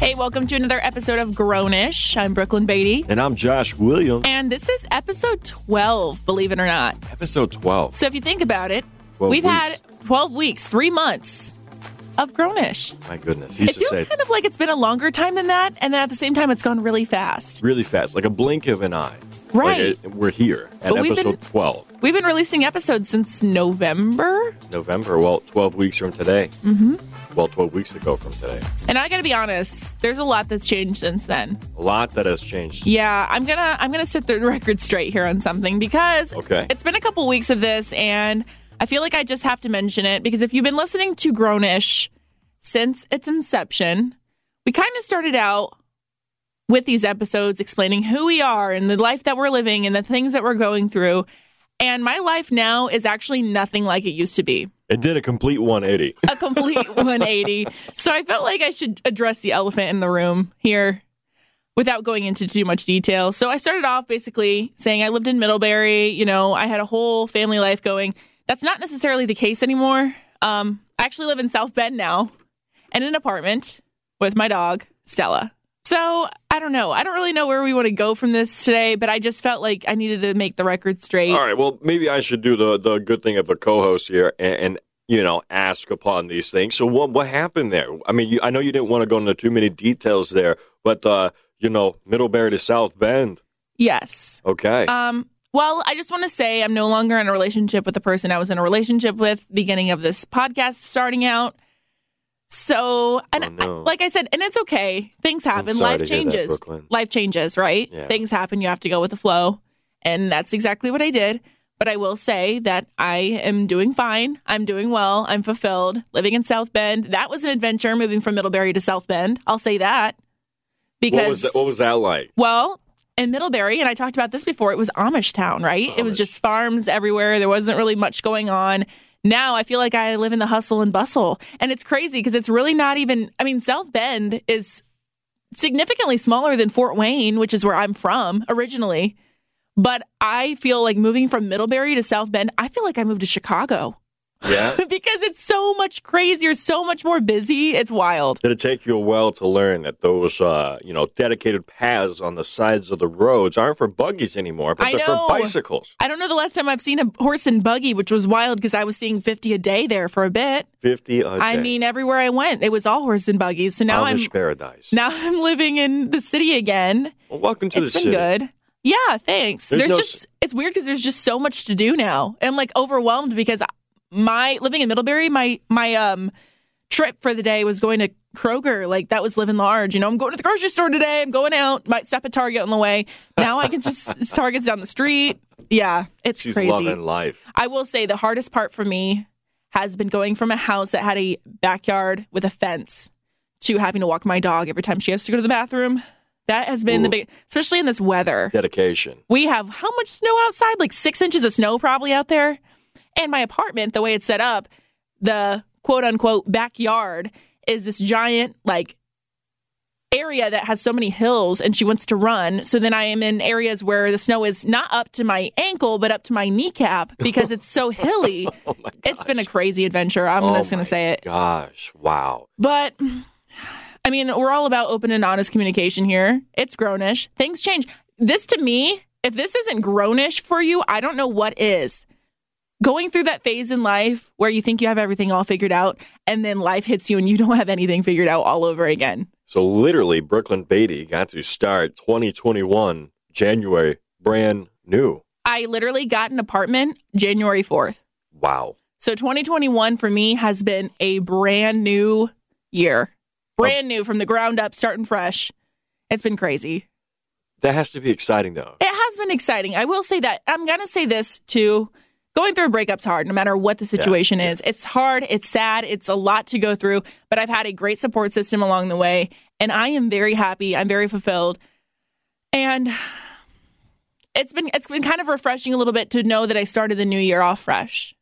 Hey, welcome to another episode of Grownish. I'm Brooklyn Beatty. And I'm Josh Williams. And this is episode 12, believe it or not. Episode 12. So if you think about it, we've weeks. had 12 weeks, three months of Grownish. My goodness. He It feels say kind of like it's been a longer time than that, and then at the same time, it's gone really fast. really fast, like a blink of an eye. Right. Like, it- we're here at But we've been- episode 12. We've been releasing episodes since November, November. Well, 12 weeks from today. Mm-hmm. Well, 12 weeks ago from today. and I gotta be honest, there's a lot that's changed since then. A lot that has changed. Yeah, I'm gonna I'm gonna set the record straight here on something because Okay. it's been a couple weeks of this, and I feel like I just have to mention it because if you've been listening to Grownish since its inception, we kind of started out with these episodes explaining who we are and the life that we're living and the things that we're going through. And my life now is actually nothing like it used to be. It did a complete 180. A complete 180. So I felt like I should address the elephant in the room here without going into too much detail. So I started off basically saying I lived in Middlebury. You know, I had a whole family life going. That's not necessarily the case anymore. Um, I actually live in South Bend now in an apartment with my dog, Stella. So I don't know. I don't really know where we want to go from this today, but I just felt like I needed to make the record straight. All right. Well, maybe I should do the, the good thing of a co host here and, and, you know, ask upon these things. So, what what happened there? I mean, you, I know you didn't want to go into too many details there, but, uh, you know, Middlebury to South Bend. Yes. Okay. Um, well, I just want to say I'm no longer in a relationship with the person I was in a relationship with beginning of this podcast starting out. So, and Oh, no. I- like I said, and it's okay. Things happen. Life hear that, changes. Life changes, right? Yeah. Things happen. You have to go with the flow. And that's exactly what I did. But I will say that I am doing fine. I'm doing well. I'm fulfilled. Living in South Bend. That was an adventure moving from Middlebury to South Bend. I'll say that. Because what, was that, what was that like? well, in Middlebury, and I talked about this before, it was Amish town, right? It was just farms everywhere. There wasn't really much going on. Now I feel like I live in the hustle and bustle. And it's crazy because it's really not even, I mean, South Bend is significantly smaller than Fort Wayne, which is where I'm from originally. But I feel like moving from Middlebury to South Bend, I feel like I moved to Chicago Yeah. because it's so much crazier, so much more busy. It's wild. Did it take you a while to learn that those, uh, you know, dedicated paths on the sides of the roads aren't for buggies anymore, but I they're know. for bicycles? I don't know the last time I've seen a horse and buggy, which was wild because I was seeing 50 a day there for a bit. 50 a I day. I mean, everywhere I went, it was all horse and buggies. So now Amish I'm paradise. now I'm living in the city again. well, welcome to It's the been city. good. Yeah, thanks. There's There's, no just s- it's weird because there's just so much to do now. I'm like overwhelmed because my living in Middlebury, my my um trip for the day was going to Kroger. Like that was living large. You know, I'm going to the grocery store today. I'm going out. Might stop at Target on the way. Now I can just Target's down the street. Yeah, it's She's crazy. loving life. I will say the hardest part for me has been going from a house that had a backyard with a fence to having to walk my dog every time she has to go to the bathroom. That has been the big, especially in this weather. Dedication. We have how much snow outside? Like six inches of snow probably out there. And my apartment, the way it's set up, the quote unquote backyard is this giant, like, area that has so many hills and she wants to run. So then I am in areas where the snow is not up to my ankle, but up to my kneecap because it's so hilly. Oh It's been a crazy adventure. I'm Oh just going to say it. Gosh. Wow. But I mean, we're all about open and honest communication here. It's grownish. Things change. This to me, if this isn't grownish for you, I don't know what is. Going through that phase in life where you think you have everything all figured out and then life hits you and you don't have anything figured out all over again. So literally, Brooklyn Beatty got to start 2021 January brand new. I literally got an apartment January 4th. Wow. So 2021 for me has been a brand new year. Brand new from the ground up, starting fresh. It's been crazy. That has to be exciting, though. It has been exciting. I will say that. I'm going to say this too. Going through a breakup's hard, no matter what the situation is. It's hard, it's sad, it's a lot to go through, but I've had a great support system along the way, and I am very happy. I'm very fulfilled. And it's been it's been kind of refreshing a little bit to know that I started the new year off fresh.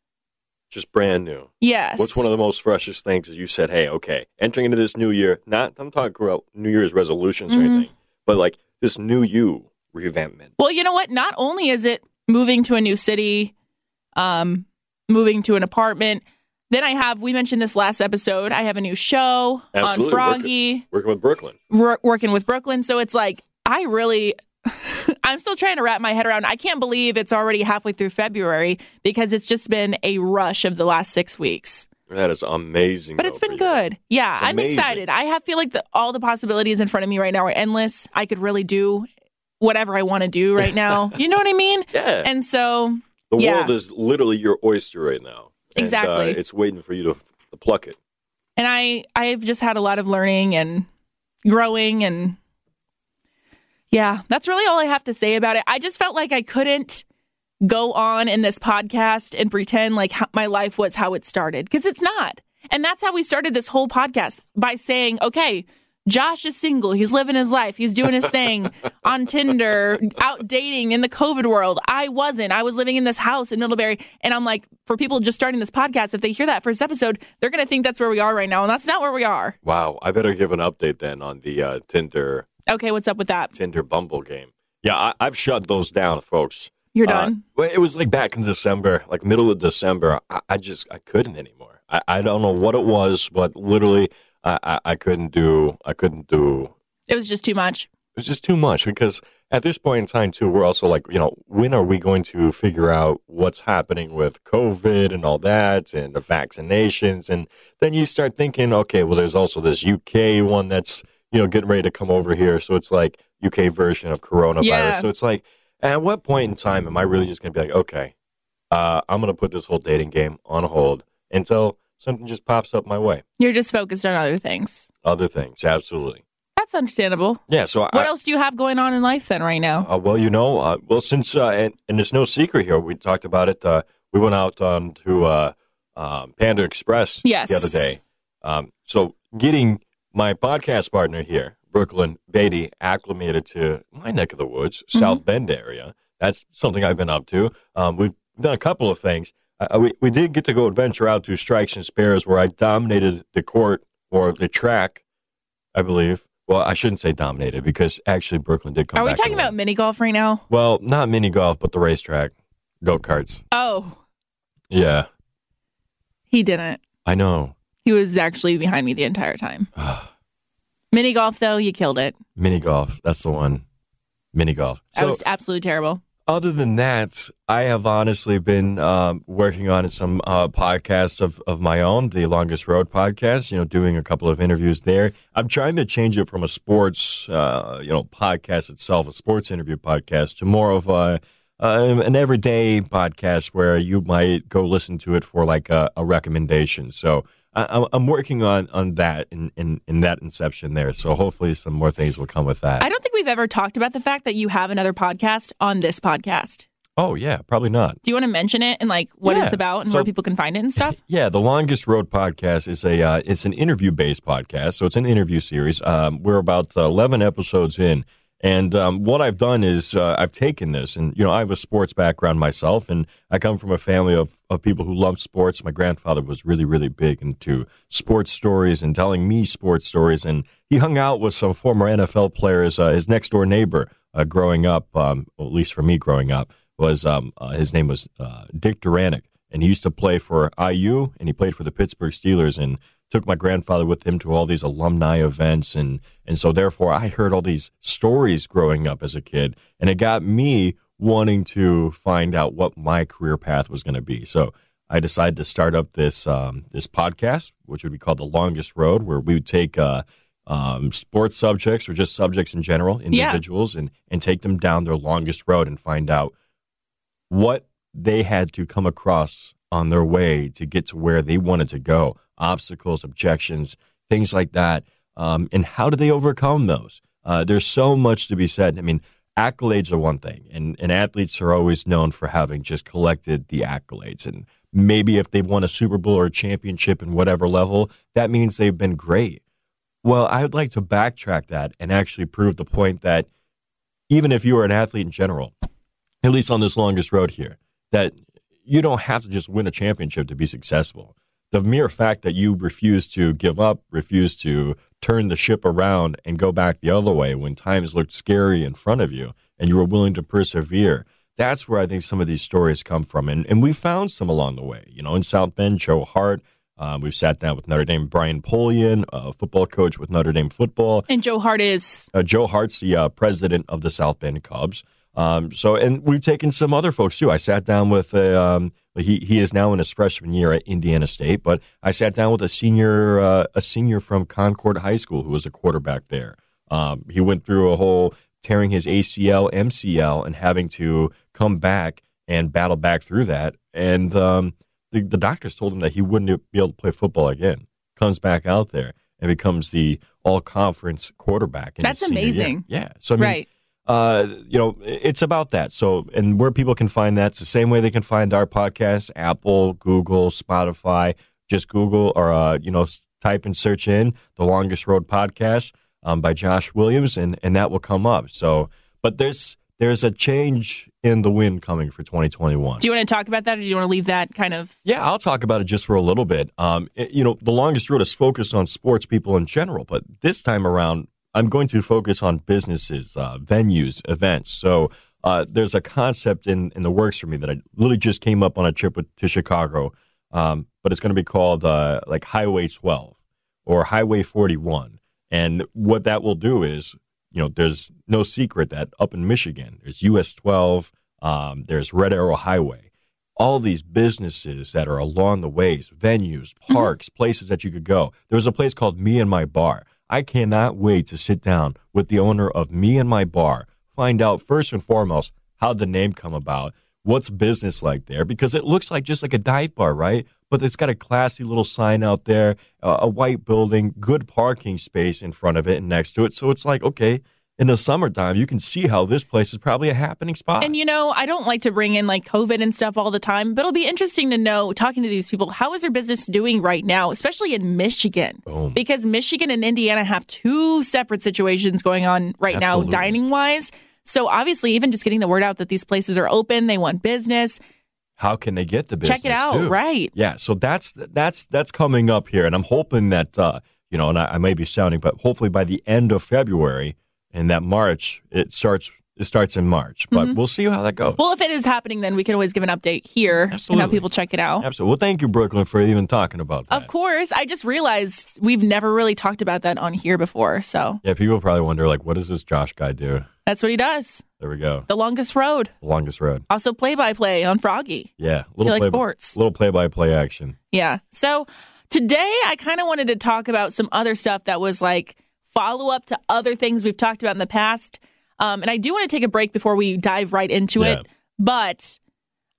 Just brand new. Yes. What's one of the most freshest things is you said, hey, okay, entering into this new year, not, I'm talking about New Year's resolutions Mm-hmm. or anything, but like this new you revampment. Well, you know what? Not only is it moving to a new city, um, moving to an apartment, then I have, we mentioned this last episode, I have a new show Absolutely. on Froggy, Working with Brooklyn. wor- working with Brooklyn. So it's like, I really, I'm still trying to wrap my head around. I can't believe it's already halfway through February because it's just been a rush of the last six weeks. That is amazing. But it's been good. Yeah, It's I'm amazing. excited. I have feel like the, all the possibilities in front of me right now are endless. I could really do whatever I want to do right now. you know what I mean? Yeah. And so, the yeah. world is literally your oyster right now. And, Exactly. uh, it's waiting for you to, to pluck it. and I I've just had a lot of learning and growing and yeah, that's really all I have to say about it. I just felt like I couldn't go on in this podcast and pretend like how, my life was how it started because it's not. And that's how we started this whole podcast by saying, okay, Josh is single. He's living his life. He's doing his thing on Tinder, out dating in the COVID world. I wasn't. I was living in this house in Middlebury. And I'm like, for people just starting this podcast, if they hear that first episode, they're going to think that's where we are right now. And that's not where we are. Wow. I better give an update then on the uh, Tinder Okay, what's up with that? Tinder Bumble game. Yeah, I, I've shut those down, folks. You're Uh, done. well, it was like back in December, like middle of December. I, I just I couldn't anymore. I, I don't know what it was, but literally I, I, I couldn't do I couldn't do. it was just too much. It was just too much because at this point in time too, we're also like you know when are we going to figure out what's happening with COVID and all that and the vaccinations and then you start thinking okay well there's also this UK one that's you know getting ready to come over here so it's like UK version of coronavirus Yeah. so it's like at what point in time am I really just going to be like okay uh, I'm going to put this whole dating game on hold until something just pops up my way You're just focused on other things. other things absolutely That's understandable. yeah so What I, else do you have going on in life then right now? Uh, well, you know, uh, well, since uh, and, and it's no secret here, we talked about it. Uh, we went out on to uh, um, Panda Express Yes. the other day. Um, so getting my podcast partner here, Brooklyn Beatty, acclimated to my neck of the woods, South Bend area. That's something I've been up to. Um, we've done a couple of things. Uh, we we did get to go adventure out to Strikes and Spares, where I dominated the court or the track, I believe. Well, I shouldn't say dominated because actually Brooklyn did come. Are we talking about mini golf right now? Well, not mini golf, but the racetrack, go karts. Oh, Yeah, he didn't. I know. He was actually behind me the entire time. Mini golf, though, you killed it. mini golf, that's the one. Mini golf. That So, was absolutely terrible. Other than that, I have honestly been um, working on some uh, podcasts of, of my own, the Longest Road podcast. You know, doing a couple of interviews there. I'm trying to change it from a sports, uh, you know, podcast itself, a sports interview podcast, to more of a uh, an everyday podcast where you might go listen to it for like a, a recommendation. So I, I'm- I'm working on on that in, in in that inception there. So hopefully some more things will come with that. I don't think we've ever talked about the fact that you have another podcast on this podcast. oh yeah, probably not. Do you want to mention it and like what Yeah. it's about and So- where people can find it and stuff? Yeah, the longest road podcast is a uh, it's an interview based podcast, so it's an interview series. Um, we're about uh, eleven episodes in, and um, what I've done is uh, I've taken this, and you know I have a sports background myself, and I come from a family of of people who love sports. My grandfather was really really big into sports stories and telling me sports stories, and he hung out with some former NFL players. Uh, his next door neighbor, uh, growing up, um, well, at least for me growing up, was um, uh, his name was uh, Dick Duranick and he used to play for IU and he played for the Pittsburgh Steelers and took my grandfather with him to all these alumni events and and so therefore I heard all these stories growing up as a kid and it got me wanting to find out what my career path was going to be. So I decided to start up this um, this podcast, which would be called the Longest Road, where we would take uh, um, sports subjects or just subjects in general, individuals, and and take them down their longest road and find out what they had to come across on their way to get to where they wanted to go obstacles objections things like that. Um, and how do they overcome those? Uh, there's so much to be said. I mean accolades are one thing and, and athletes are always known for having just collected the accolades. And maybe if they've won a super bowl or a championship in whatever level that means they've been great. Well i would like to backtrack that and actually prove the point that even if you are an athlete in general at least on this longest road here, that you don't have to just win a championship to be successful. The mere fact that you refuse to give up, refuse to turn the ship around and go back the other way when times looked scary in front of you and you were willing to persevere, that's where I think some of these stories come from. And, and we found some along the way. You know, in South Bend, Joe Hart, Um, we've sat down with Notre Dame Brian Polian, a football coach with Notre Dame football. And Joe Hart is Uh, Joe Hart's the uh, president of the South Bend Cubs. Um, so, and we've taken some other folks too. I sat down with a, um, he he is now in his freshman year at Indiana State, but I sat down with a senior uh, a senior from Concord High School who was a quarterback there. Um, he went through a whole tearing his ACL, MCL, and having to come back and battle back through that. And um, the, the doctors told him that he wouldn't be able to play football again. Comes back out there and becomes the all conference quarterback. in That's senior year. amazing. Yeah. So I mean, right. Uh, you know, it's about that. So, and where people can find that, it's the same way they can find our podcast: Apple, Google, Spotify. Just Google or uh, you know, type and search in the Longest Road podcast um, by Josh Williams, and and that will come up. So, but there's there's a change in the wind coming for 2021. Do you want to talk about that, or do you want to leave that kind of? Yeah, I'll talk about it just for a little bit. Um, it- you know, the longest road is focused on sports people in general, but this time around, I'm going to focus on businesses, uh, venues, events. So uh, there's a concept in, in the works for me that I literally just came up on a trip with, to Chicago, um, but it's going to be called uh, like Highway 12 or Highway 41. And what that will do is, you know, there's no secret that up in Michigan, there's US 12, um, there's Red Arrow Highway all these businesses that are along the ways, venues, parks, places that you could go. There was a place called Me and My Bar. I cannot wait to sit down with the owner of Me and My Bar, find out first and foremost how the name come about, what's business like there, because it looks like just like a dive bar, right? But it's got a classy little sign out there, a white building, good parking space in front of it and next to it. So it's like, okay, in the summertime, you can see how this place is probably a happening spot. And you know, I don't like to bring in like COVID and stuff all the time, but it'll be interesting to know talking to these people how is their business doing right now, especially in Michigan, Boom. because Michigan and Indiana have two separate situations going on right Absolutely. now, dining wise. So obviously, even just getting the word out that these places are open, they want business. how can they get the business? Check it out, too? right? Yeah, so that's that's that's coming up here, and I'm hoping that uh, you know, and I, I may be sounding, but hopefully by the end of February and that March, it starts it starts in March, but Mm-hmm. we'll see how that goes. Well, if it is happening, then we can always give an update here and Absolutely. how people check it out. Absolutely. Well, thank you, Brooklyn, for even talking about that. Of course, I just realized we've never really talked about that on here before, so Yeah, people probably wonder like, what does this Josh guy do? that's what he does. There we go. The longest road. The longest road. Also, play by play on Froggy. Yeah, little like play, sports. little play-by-play action. Yeah. So today I kind of wanted to talk about some other stuff that was like follow up to other things we've talked about in the past. Um, and I do want to take a break before we dive right into Yeah. it. But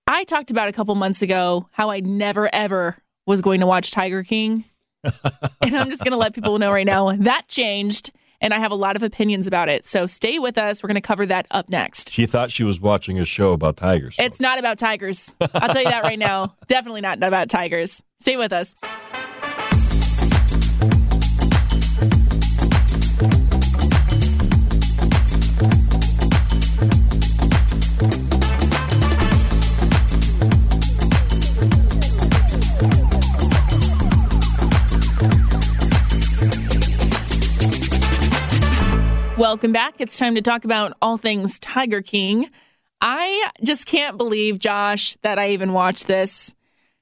I talked about a couple months ago how I never ever was going to watch Tiger King. and I'm just going to let people know right now that changed. And I have a lot of opinions about it. So stay with us. We're going to cover that up next. She thought she was watching a show about tigers. It's not about tigers. I'll tell you that right now. Definitely not about tigers. Stay with us. Welcome back. It's time to talk about all things Tiger King. I just can't believe, Josh, that I even watched this.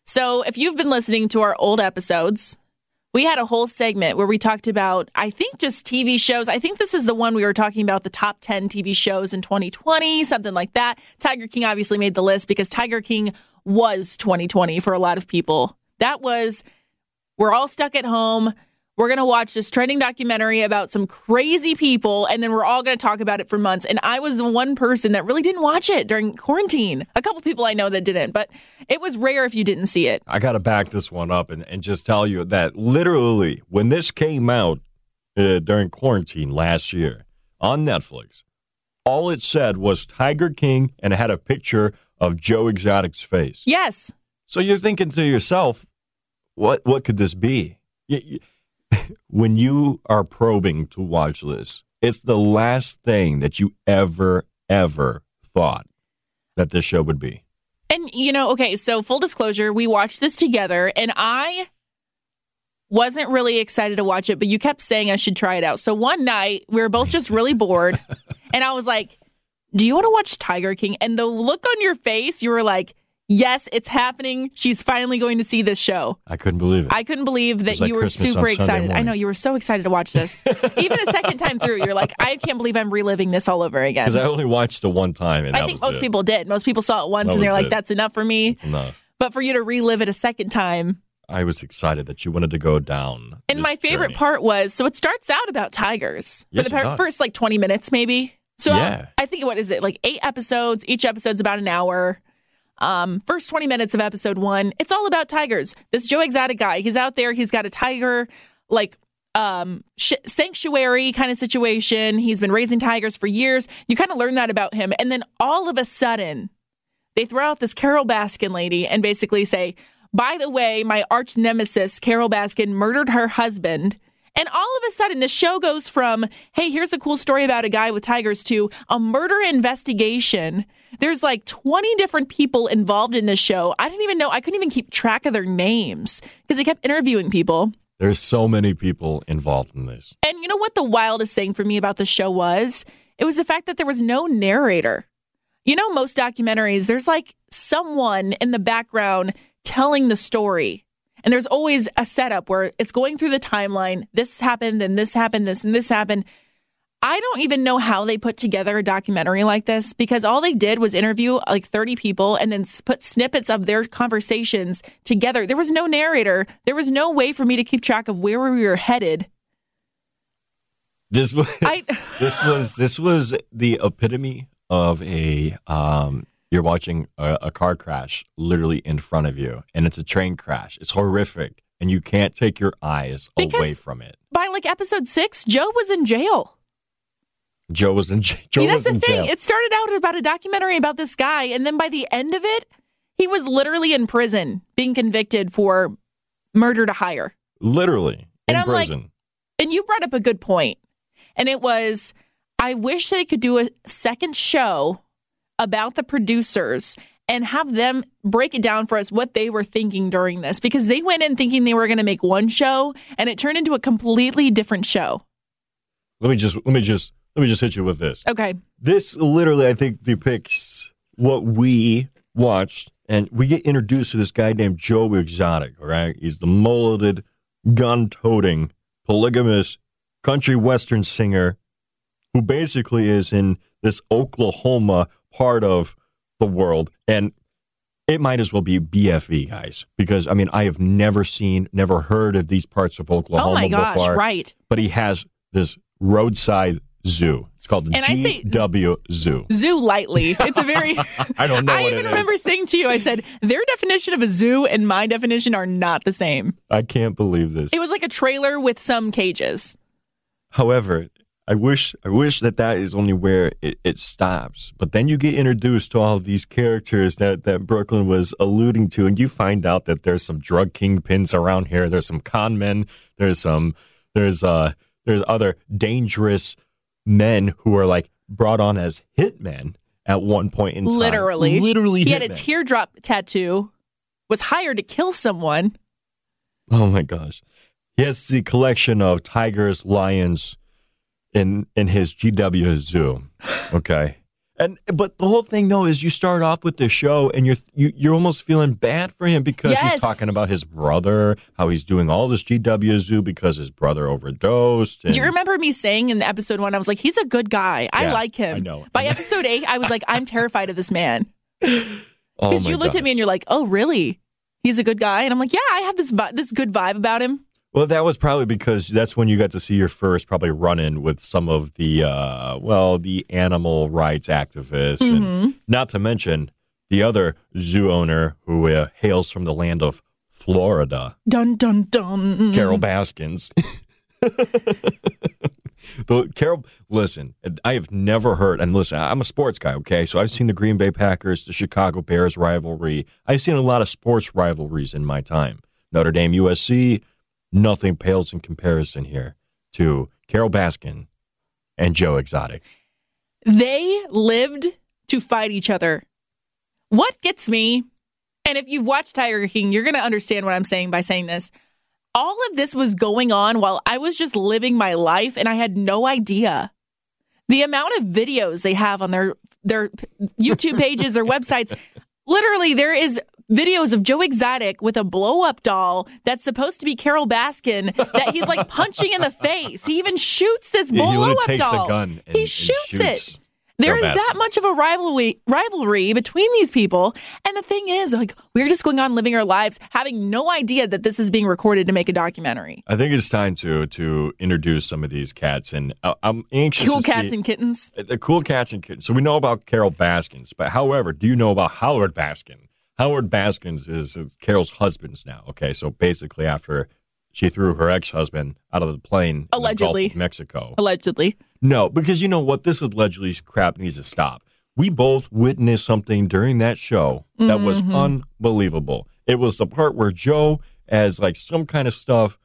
So, if you've been listening to our old episodes, we had a whole segment where we talked about, I think, just TV shows. I think this is the one we were talking about the top 10 TV shows in 2020, something like that. Tiger King obviously made the list because Tiger King was 2020 for a lot of people. That was, we're all stuck at home. We're going to watch this trending documentary about some crazy people, and then we're all going to talk about it for months. And I was the one person that really didn't watch it during quarantine. A couple people I know that didn't, but it was rare if you didn't see it. I got to back this one up and, and just tell you that literally when this came out uh, during quarantine last year on Netflix, all it said was Tiger King and it had a picture of Joe Exotic's face. Yes. So you're thinking to yourself, what what could this be? Y- y- when you are probing to watch this, it's the last thing that you ever ever thought that this show would be. And, you know, okay, so full disclosure, we watched this together, and I wasn't really excited to watch it, but you kept saying I should try it out. So one night, we were both just really bored, and I was like, Do you want to watch Tiger King? And the look on your face, you were like, Yes, it's happening. She's finally going to see this show. I couldn't believe it. I couldn't believe that like you were Christmas super excited. I know you were so excited to watch this. Even a second time through, you're like, I can't believe I'm reliving this all over again. Because I only watched it one time, and I think most it. people did. Most people saw it once That and they're like, it. that's enough for me. Enough. But for you to relive it a second time. I was excited that you wanted to go down. And my favorite journey. part was so it starts out about tigers Yes, for the it par- does. first like 20 minutes, maybe. So Yeah. I think, what is it? Like eight episodes. Each episode's about an hour. Um, first 20 minutes of episode one, it's all about tigers. This Joe Exotic guy, he's out there, he's got a tiger, like, um, sh- sanctuary kind of situation. He's been raising tigers for years. You kind of learn that about him. And then all of a sudden, they throw out this Carole Baskin lady and basically say, by the way, my arch nemesis, Carole Baskin, murdered her husband. And all of a sudden, the show goes from, hey, here's a cool story about a guy with tigers to a murder investigation. There's like 20 different people involved in this show. I didn't even know, I couldn't even keep track of their names because they kept interviewing people. There's so many people involved in this. And you know what the wildest thing for me about the show was? It was the fact that there was no narrator. You know, most documentaries, there's like someone in the background telling the story. And there's always a setup where it's going through the timeline. This happened, and this happened, this and this happened. I don't even know how they put together a documentary like this because all they did was interview like 30 people and then put snippets of their conversations together. There was no narrator. There was no way for me to keep track of where we were headed. This was I this was this was the epitome of a um you're watching a, a car crash literally in front of you and it's a train crash it's horrific and you can't take your eyes away from it by like episode six, Joe was in jail. Joe was in joe Yeah, was that's the thing. jail It started out about a documentary about this guy, and then by the end of it, he was literally in prison being convicted for murder to hire. literally in And I'm like- prison And you brought up a good point. And it was I wish they could do a second show about the producers and have them break it down for us what they were thinking during this because they went in thinking they were going to make one show and it turned into a completely different show. let me just let me just let me just hit you with this Okay. this literally i think depicts what we watched and we get introduced to this guy named joe exotic all right he's the mulleted gun-toting polygamous country western singer who basically is in this oklahoma part of the world and it might as well be BFE, guys, because I mean, I have never seen, never heard of these parts of Oklahoma oh my gosh, before. right. But he has this roadside zoo. It's called the And I say- GW Zoo. Zoo lightly. It's a very I don't know I even remember is. saying to you, I said, their definition of a zoo and my definition are not the same. I can't believe this. It was like a trailer with some cages. However, I wish I wish that that is only where it, it stops. But then you get introduced to all of these characters that, that Brooklyn was alluding to, and you find out that there's some drug kingpins around here. There's some con men. There's some there's uh there's other dangerous men who are like brought on as hitmen at one point in time. Literally. literally. He had a teardrop tattoo, was hired to kill someone. Oh my gosh. He has the collection of tigers, lions in in his GW zoo. Okay. And but the whole thing though is you start off with the show and you're you, you're almost feeling bad for him because Yes. he's talking about his brother, how he's doing all this GW zoo because his brother overdosed. And Do you remember me saying in the episode one, I was like, he's a good guy. I Yeah, like him. I know. By episode eight, I was like, I'm terrified of this man. oh Because my you looked at me and you're like, oh, really? He's a good guy? And I'm like, yeah, I have this vi- this good vibe about him. Well, that was probably because that's when you got to see your first probably run in with some of the uh well, the animal rights activists Mm-hmm. and not to mention the other zoo owner who uh, hails from the land of Florida, Dun, dun, dun. Carole Baskins. but Carole, listen, I have never heard, and listen, I'm a sports guy, okay? So I've seen the Green Bay Packers, the Chicago Bears rivalry. I've seen a lot of sports rivalries in my time. Notre Dame, USC, nothing pales in comparison here to Carole Baskin and Joe Exotic. They lived to fight each other. What gets me, and if you've watched Tiger King, you're going to understand what I'm saying by saying this. All of this was going on while I was just living my life and I had no idea. The amount of videos they have on their their YouTube pages, their websites, literally there is videos of Joe Exotic with a blow up doll that's supposed to be Carole Baskin that he's like punching in the face. He even shoots this Yeah, blow literally up takes the doll. gun and- he shoots, shoots it. There is that much of a rivalry rivalry between these people. And the thing is, like, we're just going on living our lives, having no idea that this is being recorded to make a documentary. I think it's time to to introduce some of these cats, and uh, I'm anxious. Cool cats see, and kittens. the cool cats and kittens. So we know about Carole Baskins, but however, do you know about Howard Baskin? Howard Baskins is, is Carole's husband's now. Okay, so basically, after she threw her ex husband out of the plane, in Allegedly. of Mexico. Allegedly. No, because you know what? This allegedly crap needs to stop. We both witnessed something during that show that was Mm-hmm. unbelievable. It was the part where Joe has like some kind of stuff,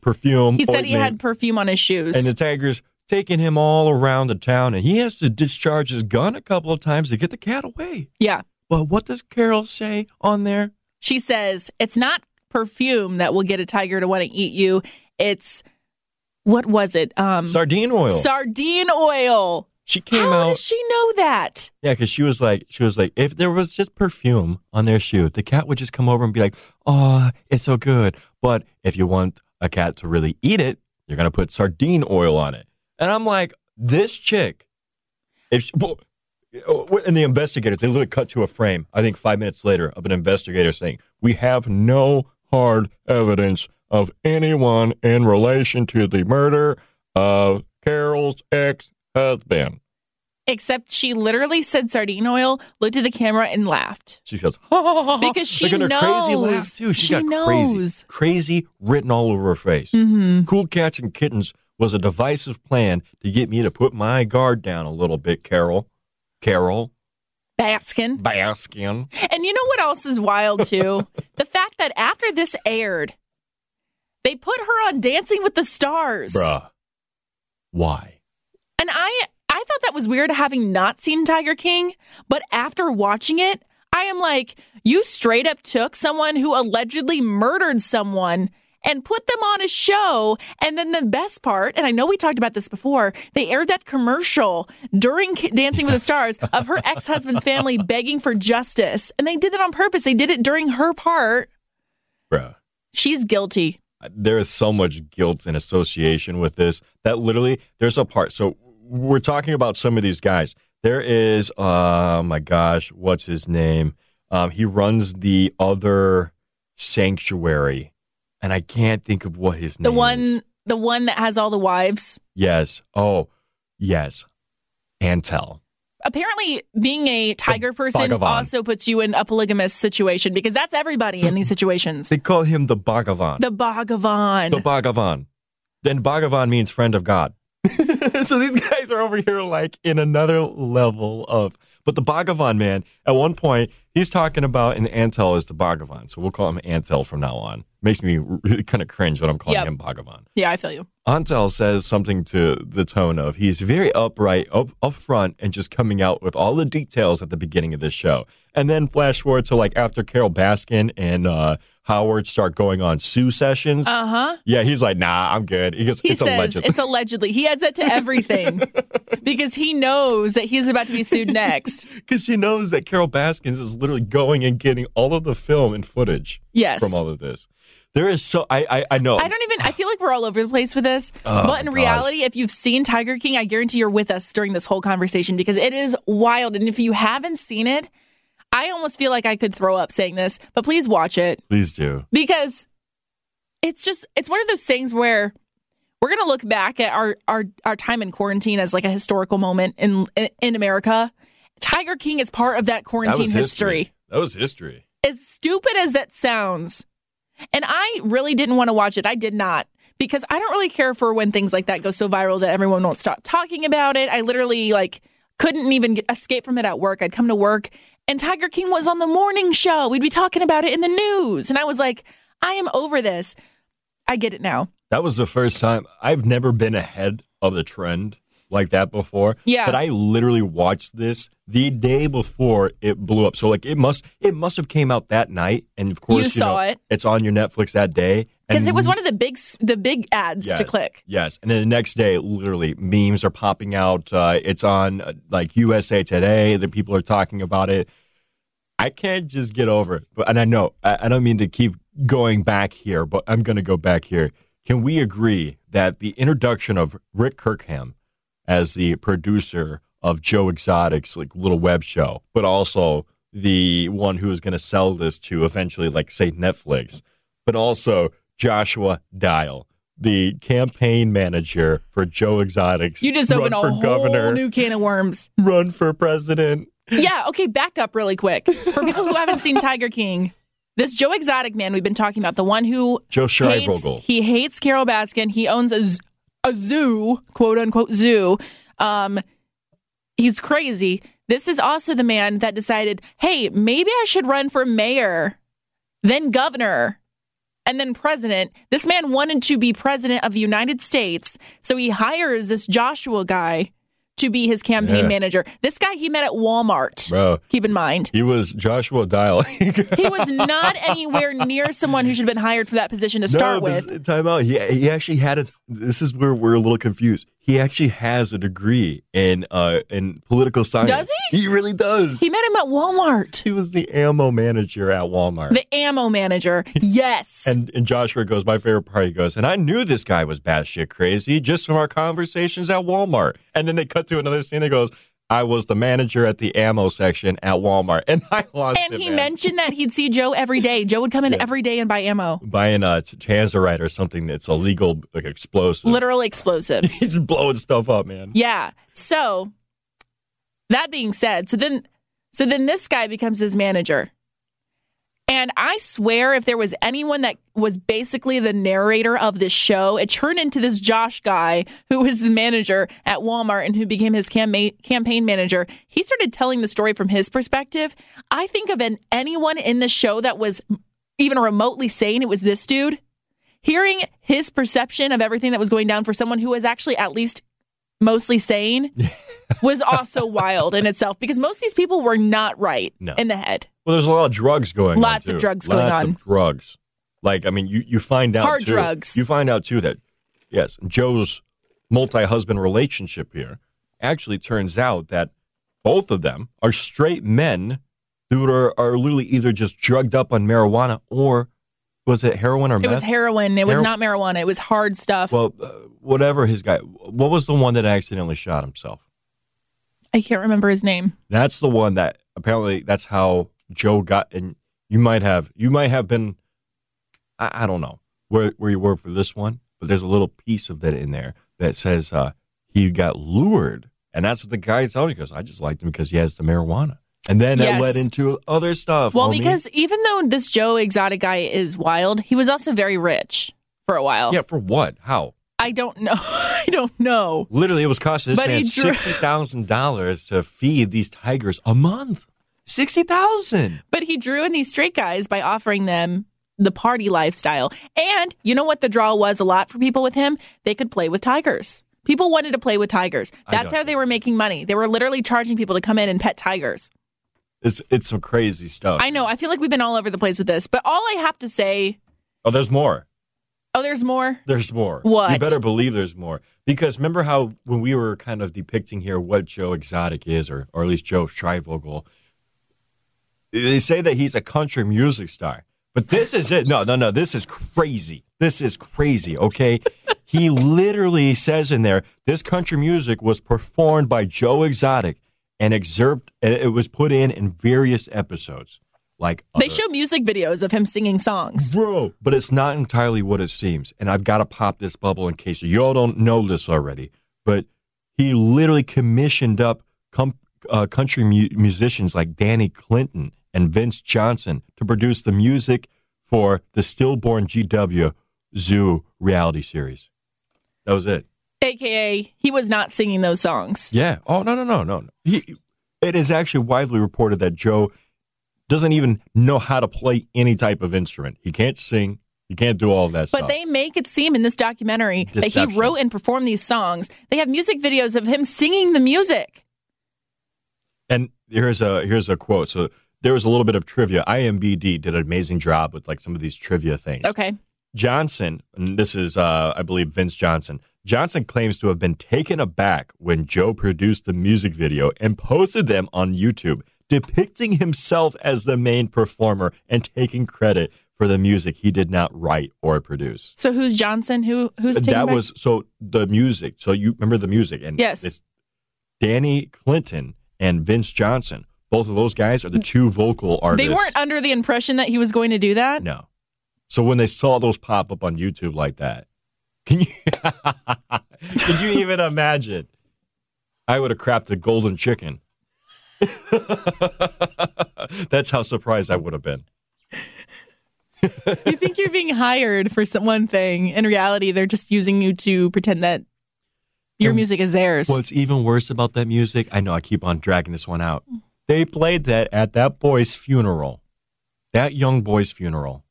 perfume. He said he had perfume on his shoes. and the Tigers taking him all around the town, and he has to discharge his gun a couple of times to get the cat away. yeah. But what does Carole say on there? She says it's not perfume that will get a tiger to want to eat you. It's what was it? Um, Sardine oil. sardine oil. she came How out. does she know that? Yeah, because she was like, she was like, if there was just perfume on their shoe, the cat would just come over and be like, "Oh, it's so good." But if you want a cat to really eat it, you're gonna put sardine oil on it. And I'm like, this chick, if she, well, and the investigators, they literally cut to a frame. I think five minutes later of an investigator saying, "We have no hard evidence of anyone in relation to the murder of Carole's ex-husband." Except she literally said sardine oil, looked at the camera, and laughed. She goes, ha, ha, ha. Because she her crazy knows. laugh, too. She, She got knows. crazy. Crazy written all over her face. Mm-hmm. Cool Cats and Kittens was a divisive plan to get me to put my guard down a little bit, Carole. Carole Baskin. Baskin. And you know what else is wild too? the fact that after this aired, they put her on Dancing with the Stars. Bruh. Why? And I I thought that was weird having not seen Tiger King, but after watching it, I am like, you straight up took someone who allegedly murdered someone and put them on a show. And then the best part, and I know we talked about this before, they aired that commercial during Dancing with the Stars of her ex husband's family begging for justice. And they did it on purpose. They did it during her part. Bruh. She's guilty. There is so much guilt in association with this that literally there's a part. So we're talking about some of these guys. There is, oh my gosh, what's his name? Um, he runs the other sanctuary, and I can't think of what his The name one is. the one that has all the wives. Yes. Oh, yes. Antle. apparently being a tiger person Bhagavan. also puts you in a polygamous situation because that's everybody in these situations. They call him the Bhagavan. The Bhagavan. The Bhagavan. Then Bhagavan means friend of God. so these guys are over here like in another level of. But the Bhagavan man, at one point, he's talking about, and Antle is the Bhagavan. So we'll call him Antle from now on. Makes me really kind of cringe when I'm calling Yep. him Bhagavan. yeah, I feel you. Antle says something to the tone of he's very upright, up, up front, and just coming out with all the details at the beginning of this show. And then flash forward to like after Carole Baskin and uh, Howard start going on Sue sessions. Uh huh. yeah, he's like, nah, I'm good. He goes, He it's says allegedly. it's allegedly. He adds that to everything because he knows that he's about to be sued next. Because he knows that Carole Baskins is literally going and getting all of the film and footage Yes. from all of this. There is so, I, I, I know. I don't even. I feel like we're all over the place with this. Oh, but in gosh. reality, if you've seen Tiger King, I guarantee you're with us during this whole conversation because it is wild. And if you haven't seen it, I almost feel like I could throw up saying this. But please watch it. Please do. because it's just it's one of those things where we're going to look back at our, our our time in quarantine as like a historical moment in in America. Tiger King is part of that That quarantine was history. history. That was history. As stupid as that sounds, and I really didn't want to watch it. I did not because I don't really care for when things like that go so viral that everyone won't stop talking about it. I literally like couldn't even get, escape from it at work. I'd come to work and Tiger King was on the morning show. We'd be talking about it in the news, and I was like, I am over this. I get it now. That was the first time I've never been ahead of the trend like that before. Yeah. But I literally watched this the day before it blew up. So like it must it must have came out that night and of course You saw know, it. it's on your Netflix that day. because it was one of the big the big ads to click. Yes, and then the next day, literally, memes are popping out. Uh, it's on uh, like USA Today. The people are talking about it. I I can't just get over it. But and I know I, I don't mean to keep going back here, but I'm going to go back here. Can we agree that the introduction of Rick Kirkham as the producer of Joe Exotic's like little web show, but also the one who is going to sell this to eventually, like say Netflix, but also Joshua Dial, the campaign manager for Joe Exotic's You just run opened a whole governor, new can of worms. run for president. Yeah, okay, back up really quick. For people who haven't seen Tiger King, this Joe Exotic man we've been talking about, the one who Joe hates, he hates Carole Baskin. He owns a, a zoo, quote unquote zoo. Um, he's crazy. This is also the man that decided, hey, maybe I should run for mayor, then governor, and then president. This man wanted to be president of the United States, so he hires this Joshua guy to be his campaign Yeah. manager. This guy he met at Walmart. Bro, Keep in mind. he was Joshua Dial. He was not anywhere near someone who should have been hired for that position to start with. this- Time out. He, he actually had it. This is where we're a little confused. He actually has a degree in uh in political science. Does he? He really does. He met him at Walmart. He was the ammo manager at Walmart. The ammo manager. Yes. and and Joshua goes, my favorite part. He goes, and I knew this guy was batshit crazy just from our conversations at Walmart. And then they cut to another scene. That goes, I was the manager at the ammo section at Walmart, and I lost And it. he man. mentioned that he'd see Joe every day. Joe would come in Yeah. every day and buy ammo. buying uh, a Tannerite or something that's illegal, like explosive. Literal explosives. He's blowing stuff up, man. yeah. So that being said, so then so then this guy becomes his manager. And I swear if there was anyone that was basically the narrator of this show, it turned into this Josh guy who was the manager at Walmart and who became his cam- campaign manager. He started telling the story from his perspective. I think of an, anyone in the show that was even remotely sane, it was this dude. Hearing his perception of everything that was going down for someone who was actually at least mostly sane was also wild in itself because most of these people were not right No. in the head. Well, there's a lot of drugs going on. Lots of drugs going on. Lots of drugs. Like, I mean, you, you find out Hard too, drugs. You find out too that yes, Joe's multi-husband relationship here actually turns out that both of them are straight men who are, are literally either just drugged up on marijuana or was it heroin or marijuana? It meth? was heroin. It was Hero- not marijuana. It was hard stuff. well, uh, whatever his guy. What was the one that accidentally shot himself? I can't remember his name. That's the one that apparently that's how Joe got. And you might have you might have been, I, I don't know where where you were for this one, but there's a little piece of that in there that says uh, he got lured, and that's what the guy told me. He goes, I just liked him because he has the marijuana, and then Yes. it led into other stuff. Well, homie. because even though this Joe Exotic guy is wild, he was also very rich for a while. yeah, for what? How? I don't know. I don't know. Literally, it was costing this But man drew- sixty thousand dollars to feed these tigers a month. Sixty thousand. But he drew in these straight guys by offering them the party lifestyle. And you know what the draw was a lot for people with him? They could play with tigers. People wanted to play with tigers. That's how they were making money. They were literally charging people to come in and pet tigers. It's it's some crazy stuff. I know. I feel like we've been all over the place with this. But all I have to say, Oh, there's more. oh, there's more. There's more. What? You better believe there's more. Because remember how when we were kind of depicting here what Joe Exotic is, or or at least Joe Schreibvogel, they say that he's a country music star. But this is it. No, no, no. This is crazy. This is crazy. Okay. he literally says in there, this country music was performed by Joe Exotic and excerpt. It was put in in various episodes. Like They other- show music videos of him singing songs. Bro, but it's not entirely what it seems. And I've got to pop this bubble in case you all don't know this already. But he literally commissioned up com- uh, country mu- musicians like Danny Clinton and Vince Johnson to produce the music for the stillborn GW Zoo reality series. That was it. AKA, he was not singing those songs. Yeah. Oh no no no no. He, it is actually widely reported that Joe doesn't even know how to play any type of instrument. He can't sing. He can't do all of that But stuff. But they make it seem in this documentary that he wrote and performed these songs. They have music videos of him singing the music. And here's a here's a quote. So there was a little bit of trivia. IMBD did an amazing job with like some of these trivia things. Okay. Johnson, and this is uh, I believe Vince Johnson. Johnson claims to have been taken aback when Joe produced the music video and posted them on YouTube, depicting himself as the main performer and taking credit for the music he did not write or produce. So who's Johnson? Who who's taking that back- was so the music. So you remember the music and Yes. it's Danny Clinton and Vince Johnson. Both of those guys are the two vocal artists. They weren't under the impression that he was going to do that. No. So when they saw those pop up on YouTube like that, can you can you even imagine? I would have crapped a golden chicken. That's how surprised I would have been. you think you're being hired for some one thing. In reality, they're just using you to pretend that your And music is theirs. What's even worse about that music, I know I keep on dragging this one out. They played that at that boy's funeral. That young boy's funeral.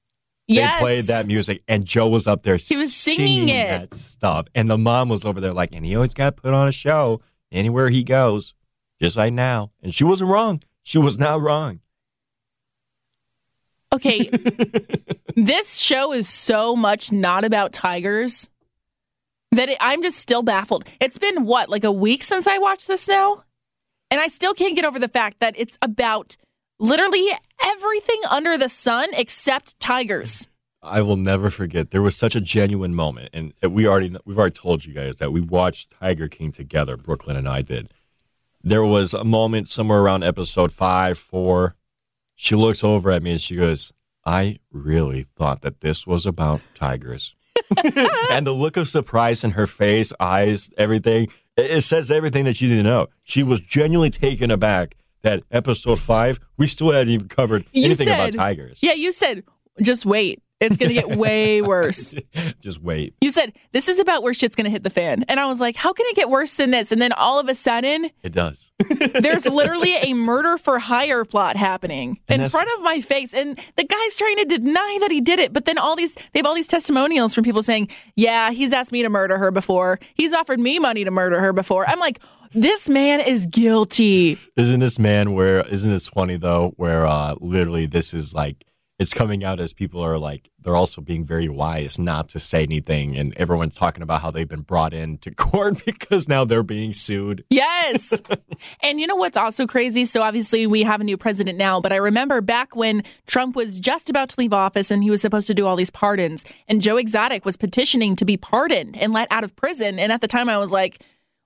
Yes. They played that music, and Joe was up there He was singing it. that stuff. And the mom was over there like, and he always got put on a show anywhere he goes, just like now. And she wasn't wrong. She was not wrong. Okay. this show is so much not about tigers that it, I'm just still baffled. It's been what, like a week since I watched this now? And I still can't get over the fact that it's about literally everything under the sun except tigers. I will never forget. There was such a genuine moment, and we already we've already told you guys that we watched Tiger King together. Brooklyn and I did. There was a moment somewhere around episode five, four. She looks over at me and she goes, "I really thought that this was about tigers." and the look of surprise in her face, eyes, everything, it, says everything that you didn't know. She was genuinely taken aback that episode five, we still hadn't even covered You anything about tigers. Yeah, you said, just wait. It's going to get way worse. Just wait. You said, this is about where shit's going to hit the fan. And I was like, how can it get worse than this? And then all of a sudden, It does. there's literally a murder for hire plot happening And in front of my face. And the guy's trying to deny that he did it. But then all these, they have all these testimonials from people saying, yeah, he's asked me to murder her before. He's offered me money to murder her before. I'm like, this man is guilty. Isn't this man where isn't this funny though where uh literally this is like it's coming out as people are like they're also being very wise not to say anything and everyone's talking about how they've been brought into court because now they're being sued. Yes. and you know what's also crazy? So obviously we have a new president now, but I remember back when Trump was just about to leave office and he was supposed to do all these pardons and Joe Exotic was petitioning to be pardoned and let out of prison. And at the time I was like,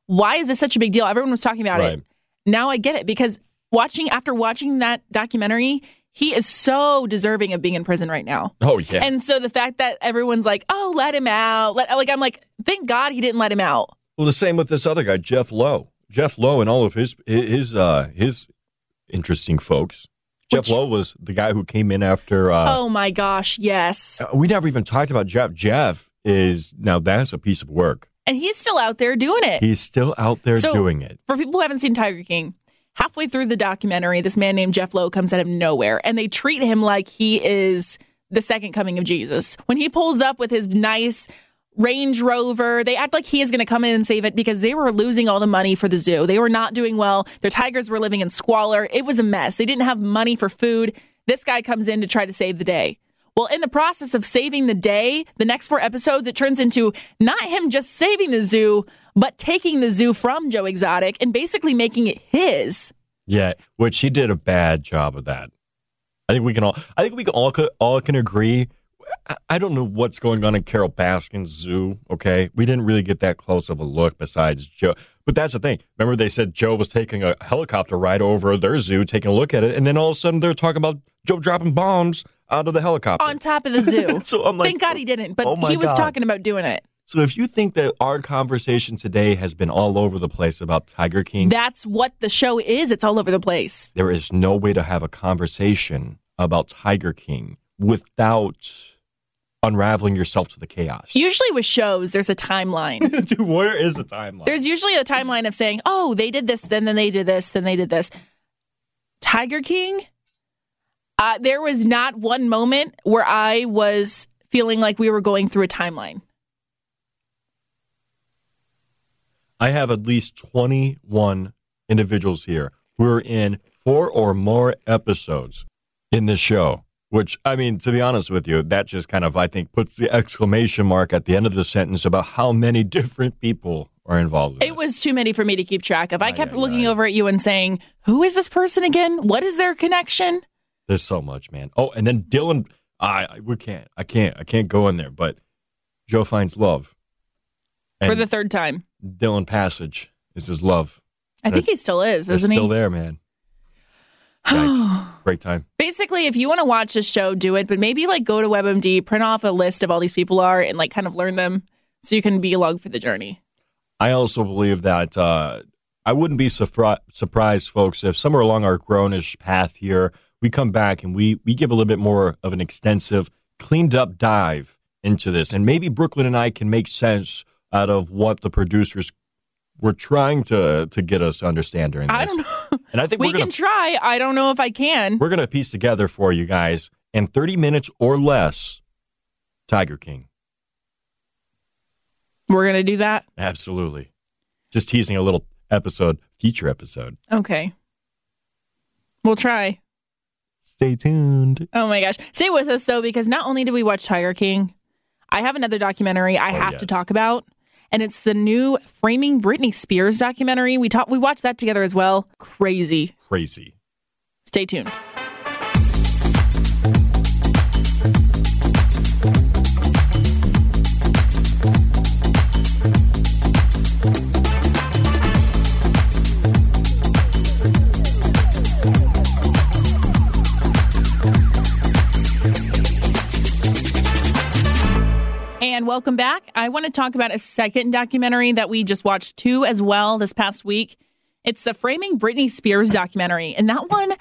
why is this such a big deal? Everyone was talking about Right. it. Now I get it because watching after watching that documentary, he is so deserving of being in prison right now. Oh yeah. And so the fact that everyone's like, "Oh, let him out." Let, like I'm like, "Thank God he didn't let him out." well the same with this other guy Jeff Lowe. Jeff Lowe and all of his his uh his interesting folks. Which- Jeff Lowe was the guy who came in after uh oh my gosh, yes. we never even talked about Jeff. Jeff is now that's a piece of work. And he's still out there doing it. He's still out there So- doing it. For people who haven't seen Tiger King, halfway through the documentary, this man named Jeff Lowe comes out of nowhere and they treat him like he is the second coming of Jesus. When he pulls up with his nice Range Rover, they act like he is going to come in and save it because they were losing all the money for the zoo. They were not doing well. Their tigers were living in squalor. It was a mess. They didn't have money for food. This guy comes in to try to save the day. Well, in the process of saving the day, the next four episodes, it turns into not him just saving the zoo, but taking the zoo from Joe Exotic and basically making it his. Yeah, which he did a bad job of that. I think we can all. I think we can all all can agree. I don't know what's going on in Carole Baskin's zoo. Okay, we didn't really get that close of a look besides Joe. But that's the thing. Remember, they said Joe was taking a helicopter ride over their zoo, taking a look at it, and then all of a sudden they're talking about Joe dropping bombs out of the helicopter. On top of the zoo. so I'm like, Thank God he didn't, but oh he was God. talking about doing it. So if you think that our conversation today has been all over the place about Tiger King, That's what the show is. It's all over the place. there is no way to have a conversation about Tiger King without unraveling yourself to the chaos. Usually with shows, there's a timeline. Dude, where is the timeline? There's usually a timeline of saying, oh, they did this, then then they did this, then they did this. Tiger King, uh, there was not one moment where I was feeling like we were going through a timeline. I have at least 21 individuals here who are in four or more episodes in this show. Which, I mean, to be honest with you, that just kind of, I think, puts the exclamation mark at the end of the sentence about how many different people are involved. In It was too many for me to keep track of. I Aye, kept looking over at you and saying, "Who is this person again? What is their connection?" There's so much, man. Oh, and then Dillon, I, we can't, I can't, I can't go in there. But Joe finds love, and For the third time, Dillon Passage is his love. I think he still is, isn't he? still there, man. Yikes. Great time. Basically, if you want to watch this show, do it. But maybe like go to WebMD, print off a list of all these people are, and like kind of learn them, so you can be along for the journey. I also believe that uh, I wouldn't be surpri- surprised, folks, if somewhere along our grownish path here, we come back and we, we give a little bit more of an extensive, cleaned up dive into this. And maybe Brooklyn and I can make sense out of what the producers were trying to, to get us to understand during this. I don't know. And I think we going can try. I don't know if I can. we're going to piece together for you guys in 30 minutes or less Tiger King. We're gonna do that. Absolutely. Just teasing a little episode, future episode. Okay. We'll try. Stay tuned. Oh my gosh. Stay with us though, because not only did we watch Tiger King, I have another documentary I Oh, have yes. to talk about. And it's the new Framing Britney Spears documentary. We talked we watched that together as well. Crazy. Crazy. Stay tuned. Welcome back. I want to talk about a second documentary that we just watched too as well this past week. It's the Framing Britney Spears documentary. And that one,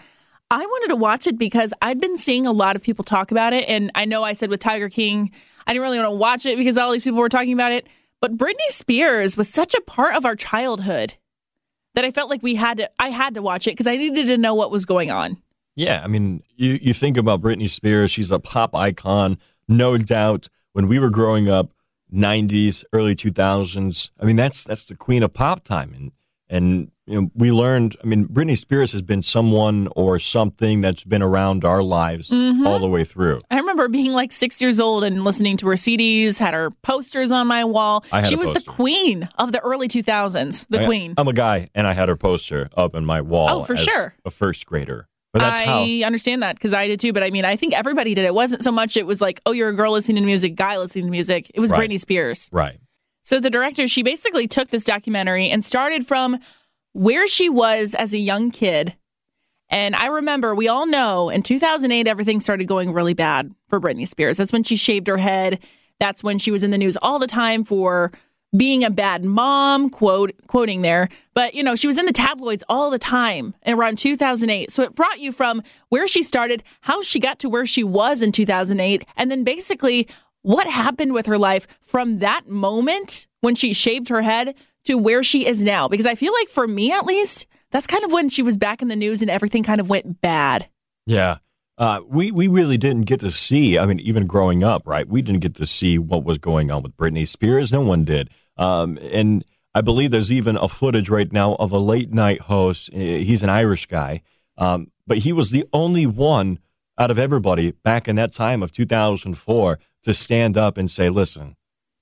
I wanted to watch it because I'd been seeing a lot of people talk about it. And I know I said with Tiger King, I didn't really want to watch it because all these people were talking about it. But Britney Spears was such a part of our childhood that I felt like we had to, I had to watch it because I needed to know what was going on. Yeah, I mean, you, you think about Britney Spears, she's a pop icon, no doubt. When we were growing up, 90s, early 2000s, I mean, that's that's the queen of pop time. And, and you know, we learned, I mean, Britney Spears has been someone or something that's been around our lives Mm-hmm. all the way through. I remember being like six years old and listening to her CDs, had her posters on my wall. She was the queen of the early 2000s, the I- queen. I'm a guy, and I had her poster up in my wall. Oh, for as sure. A first grader. I how. understand that because I did too. But I mean, I think everybody did. It wasn't so much. It was like, oh, you're a girl listening to music, guy listening to music. It was Right. Britney Spears. Right. So the director, she basically took this documentary and started from where she was as a young kid. And I remember, we all know in 2008, everything started going really bad for Britney Spears. That's when she shaved her head. That's when she was in the news all the time for being a bad mom, quote quoting there. But you know, she was in the tabloids all the time around 2008. So it brought you from where she started, how she got to where she was in 2008, and then basically what happened with her life from that moment when she shaved her head to where she is now. Because I feel like for me at least, that's kind of when she was back in the news and everything kind of went bad. Yeah. Uh, we, we really didn't get to see, I mean, even growing up, right? We didn't get to see what was going on with Britney Spears. No one did. Um, and I believe there's even a footage right now of a late night host. He's an Irish guy. Um, but he was the only one out of everybody back in that time of 2004 to stand up and say, listen,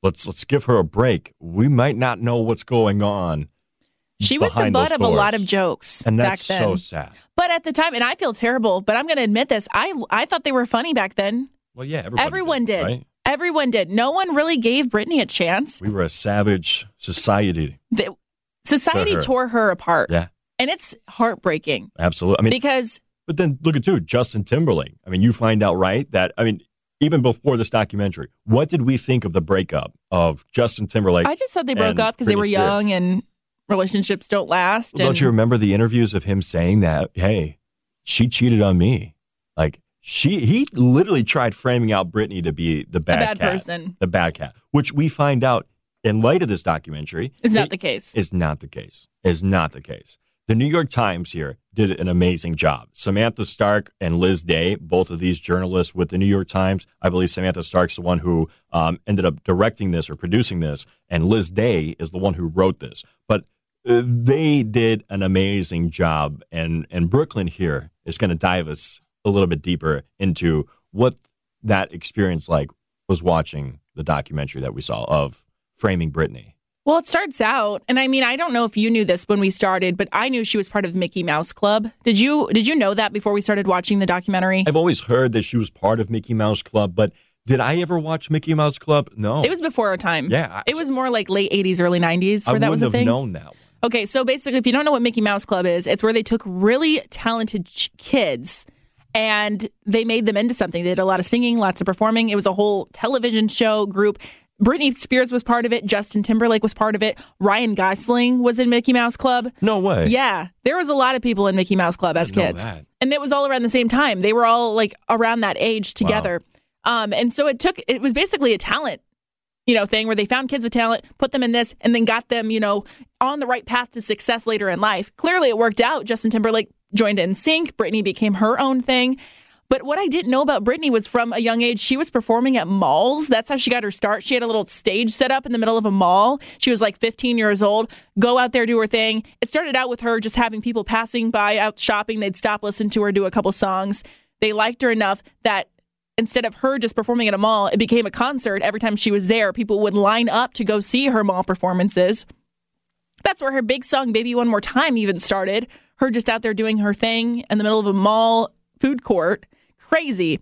let's, let's give her a break. We might not know what's going on. She was the butt of a lot of jokes And back that's then. so sad. But at the time, and I feel terrible, but I'm going to admit this, I I thought they were funny back then. Well, yeah, Everyone did. right? Everyone did. No one really gave Britney a chance. We were a savage society. The- society her. tore her apart. Yeah, And it's heartbreaking absolutely. I mean, because but then look at too Justin Timberlake. I mean, you find out right that I mean, even before this documentary, what did we think of the breakup of Justin Timberlake? I just thought they broke up because they were young and relationships don't last. Don't you remember the interviews of him saying that? Hey, she cheated on me. Like she, he literally tried framing out Britney to be the bad, bad cat, person the bad cat, which we find out in light of this documentary is not the case. is not the case. Is not the case. The New York Times here did an amazing job. Samantha Stark and Liz Day, both of these journalists with the New York Times. I believe Samantha Stark's the one who um, ended up directing this or producing this, and Liz Day is the one who wrote this. But they did an amazing job, and and Brooklyn here is going to dive us a little bit deeper into what that experience like was watching the documentary that we saw of framing Britney. Well, it starts out, and I mean, I don't know if you knew this when we started, but I knew she was part of Mickey Mouse Club. Did you? Did you know that before we started watching the documentary? I've always heard that she was part of Mickey Mouse Club, but did I ever watch Mickey Mouse Club? No. It was before our time. Yeah, I- it was more like late '80s, early '90s, I where that wouldn't was a have thing. known that. Okay, so basically, if you don't know what Mickey Mouse Club is, it's where they took really talented ch- kids and they made them into something. They did a lot of singing, lots of performing. It was a whole television show group. Britney Spears was part of it. Justin Timberlake was part of it. Ryan Gosling was in Mickey Mouse Club. No way. Yeah, there was a lot of people in Mickey Mouse Club as kids, that. and it was all around the same time. They were all like around that age together, um, and so it took. It was basically a talent, you know, thing where they found kids with talent, put them in this, and then got them, you know, on the right path to success later in life. Clearly, it worked out. Justin Timberlake joined NSYNC. Britney became her own thing. But what I didn't know about Britney was from a young age, she was performing at malls. That's how she got her start. She had a little stage set up in the middle of a mall. She was like 15 years old, go out there, do her thing. It started out with her just having people passing by out shopping. They'd stop, listen to her, do a couple songs. They liked her enough that instead of her just performing at a mall, it became a concert. Every time she was there, people would line up to go see her mall performances. That's where her big song, Baby One More Time, even started. Her just out there doing her thing in the middle of a mall food court. Crazy.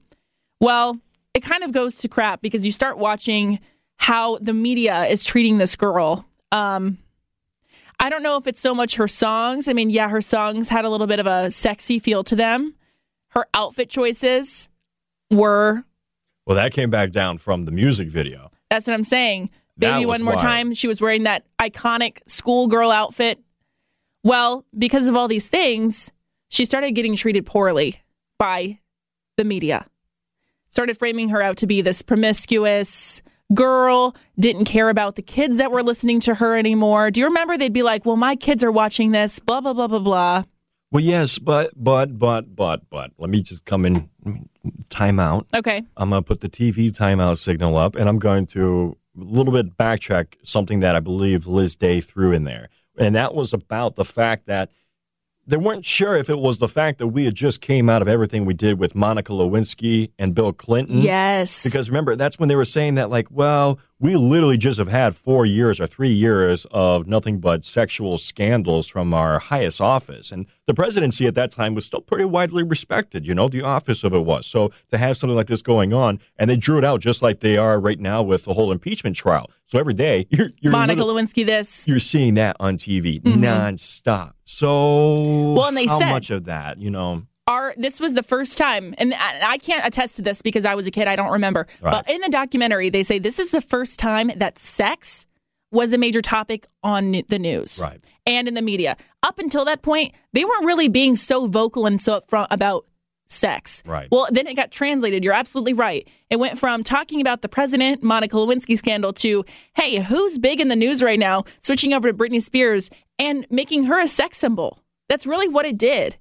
Well, it kind of goes to crap because you start watching how the media is treating this girl. Um, I don't know if it's so much her songs. I mean, yeah, her songs had a little bit of a sexy feel to them. Her outfit choices were, Well, that came back down from the music video. that's what I'm saying. Baby One More wild. Time, she was wearing that iconic schoolgirl outfit. Well, because of all these things, she started getting treated poorly by the media. Started framing her out to be this promiscuous girl, didn't care about the kids that were listening to her anymore. Do you remember they'd be like, well, my kids are watching this, blah, blah, blah, blah, blah. Well, yes, but but but but but let me just come in time out. Okay. I'm going to put the TV timeout signal up and I'm going to a little bit backtrack something that I believe Liz Day threw in there. And that was about the fact that they weren't sure if it was the fact that we had just came out of everything we did with Monica Lewinsky and Bill Clinton. Yes. Because remember, that's when they were saying that, like, well, we literally just have had four years or three years of nothing but sexual scandals from our highest office. And the presidency at that time was still pretty widely respected, you know, the office of it was. So to have something like this going on, and they drew it out just like they are right now with the whole impeachment trial. So every day, you're, you're, Monica Lewinsky, this. you're seeing that on TV mm-hmm. nonstop. So, Well, and they how said- much of that, you know? Our this was the first time and I, I can't attest to this because i was a kid i don't remember. Right. but in the documentary they say this is the first time that sex was a major topic on the news Right. and in the media. Up until that point they weren't really being so vocal and so upfront about sex. Right. well then it got translated. You're absolutely right. It went from talking about the president monica lewinsky scandal to hey who's big in the news right now switching over to britney spears and making her a sex symbol? That's really what it did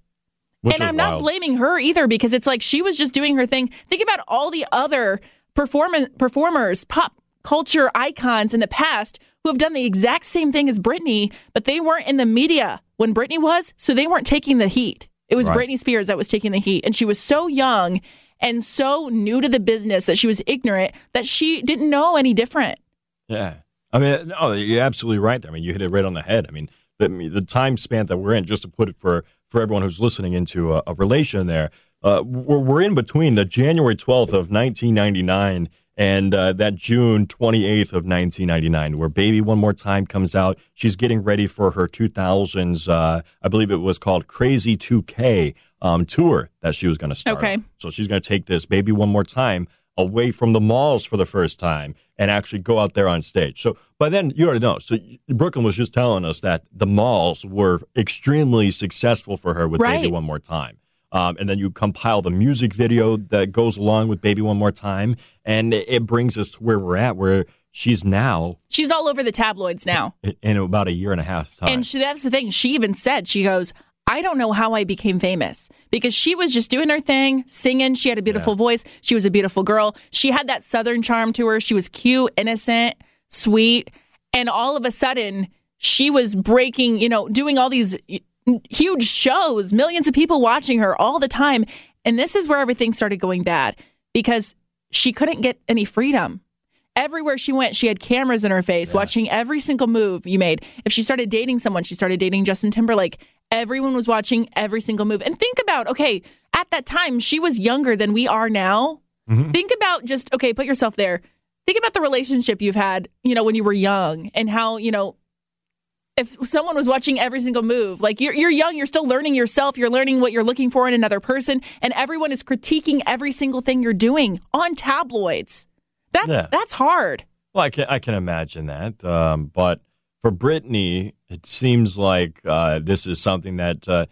Which and I'm not blaming her either because it's like she was just doing her thing. Think about all the other performance performers, pop culture icons in the past who have done the exact same thing as Britney, but they weren't in the media when Britney was, so they weren't taking the heat. It was Right. Britney Spears that was taking the heat, and she was so young and so new to the business that she was ignorant that she didn't know any different. Yeah. I mean, no, you're absolutely right there. I mean, you hit it right on the head. I mean, the, the time span that we're in, just to put it for, for everyone who's listening into a, a relation there, uh, we're, we're in between the January 12th of 1999 and uh, that June 28th of 1999, where Baby One More Time comes out. She's getting ready for her 2000s, uh, I believe it was called Crazy 2K um, tour that she was going to start. Okay. So she's going to take this Baby One More Time away from the malls for the first time and actually go out there on stage. So by then, you already know. So Brooklyn was just telling us that the malls were extremely successful for her with Baby One More Time. Um, and then you compile the music video that goes along with Baby One More Time, and it, it brings us to where we're at, where she's now She's all over the tabloids now. in, in about a year and a half time. And she, that's the thing. She even said, she goes, I don't know how I became famous because she was just doing her thing, singing. She had a beautiful voice. She was a beautiful girl. She had that southern charm to her. She was cute, innocent, sweet. And all of a sudden, she was breaking, you know, doing all these huge shows, millions of people watching her all the time. And this is where everything started going bad. because she couldn't get any freedom. Everywhere she went, she had cameras in her face watching every single move you made. If she started dating someone, she started dating Justin Timberlake. Everyone was watching every single move. And think about, okay, at that time, she was younger than we are now. Think about just, okay, put yourself there. Think about the relationship you've had, you know, when you were young and how, you know, if someone was watching every single move, like you're, you're young, you're still learning yourself, you're learning what you're looking for in another person, and everyone is critiquing every single thing you're doing on tabloids. That's Yeah. that's hard. Well, I can I can imagine that. Um, but for Britney, it seems like uh, this is something that uh,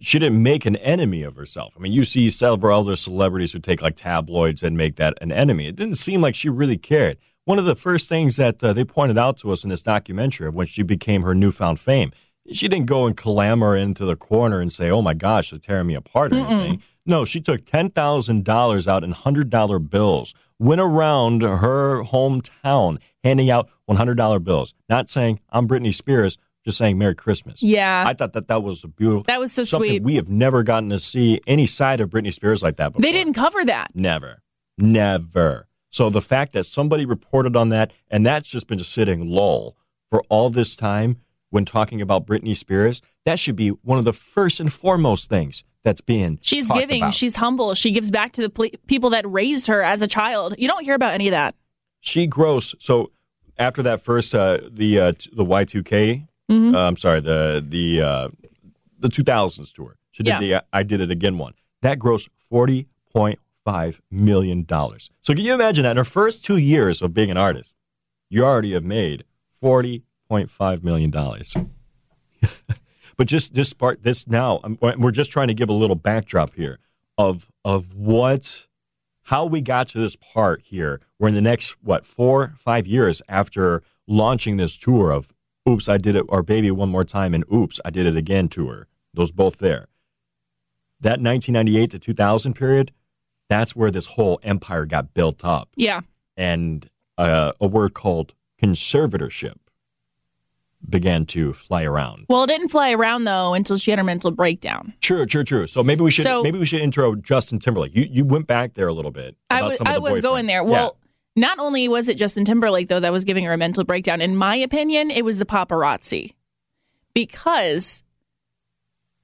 she didn't make an enemy of herself. I mean, you see several other celebrities who take like tabloids and make that an enemy. It didn't seem like she really cared. One of the first things that uh, they pointed out to us in this documentary of when she became her newfound fame, she didn't go and clamor into the corner and say, "Oh my gosh, they're tearing me apart" or anything. No, she took ten thousand dollars out in hundred dollar bills, went around her hometown handing out one hundred dollar bills, not saying I'm Britney Spears, just saying Merry Christmas. Yeah. I thought that that was a beautiful. That was so something sweet. We have never gotten to see any side of Britney Spears like that before. They didn't cover that. Never. Never. So the fact that somebody reported on that and that's just been sitting lull for all this time when talking about Britney Spears, that should be one of the first and foremost things that's being She's giving, about. she's humble, she gives back to the ple- people that raised her as a child. You don't hear about any of that. she grows. So after that first uh, the uh, the Y two K, Mm-hmm. uh, I'm sorry the the uh, the 2000s tour. She did Yeah. the I did it again one. That grossed 40.5 million dollars. So can you imagine that in her first two years of being an artist, you already have made 40.5 million dollars. but just this part, this now, um, we're just trying to give a little backdrop here of of what how we got to this part here. We're in the next what four five years after launching this tour of "Oops, I did it," or "Baby One More Time" and "Oops, I Did It Again" tour. Those both there. That 1998 to 2000 period, that's where this whole empire got built up, Yeah. and uh, a word called conservatorship began to fly around. Well, it didn't fly around though until she had her mental breakdown. True, true, true. So maybe we should So- maybe we should intro Justin Timberlake. You you went back there a little bit. I was I was going there. Yeah. Not only was it Justin Timberlake though that was giving her a mental breakdown. In my opinion, it was the paparazzi because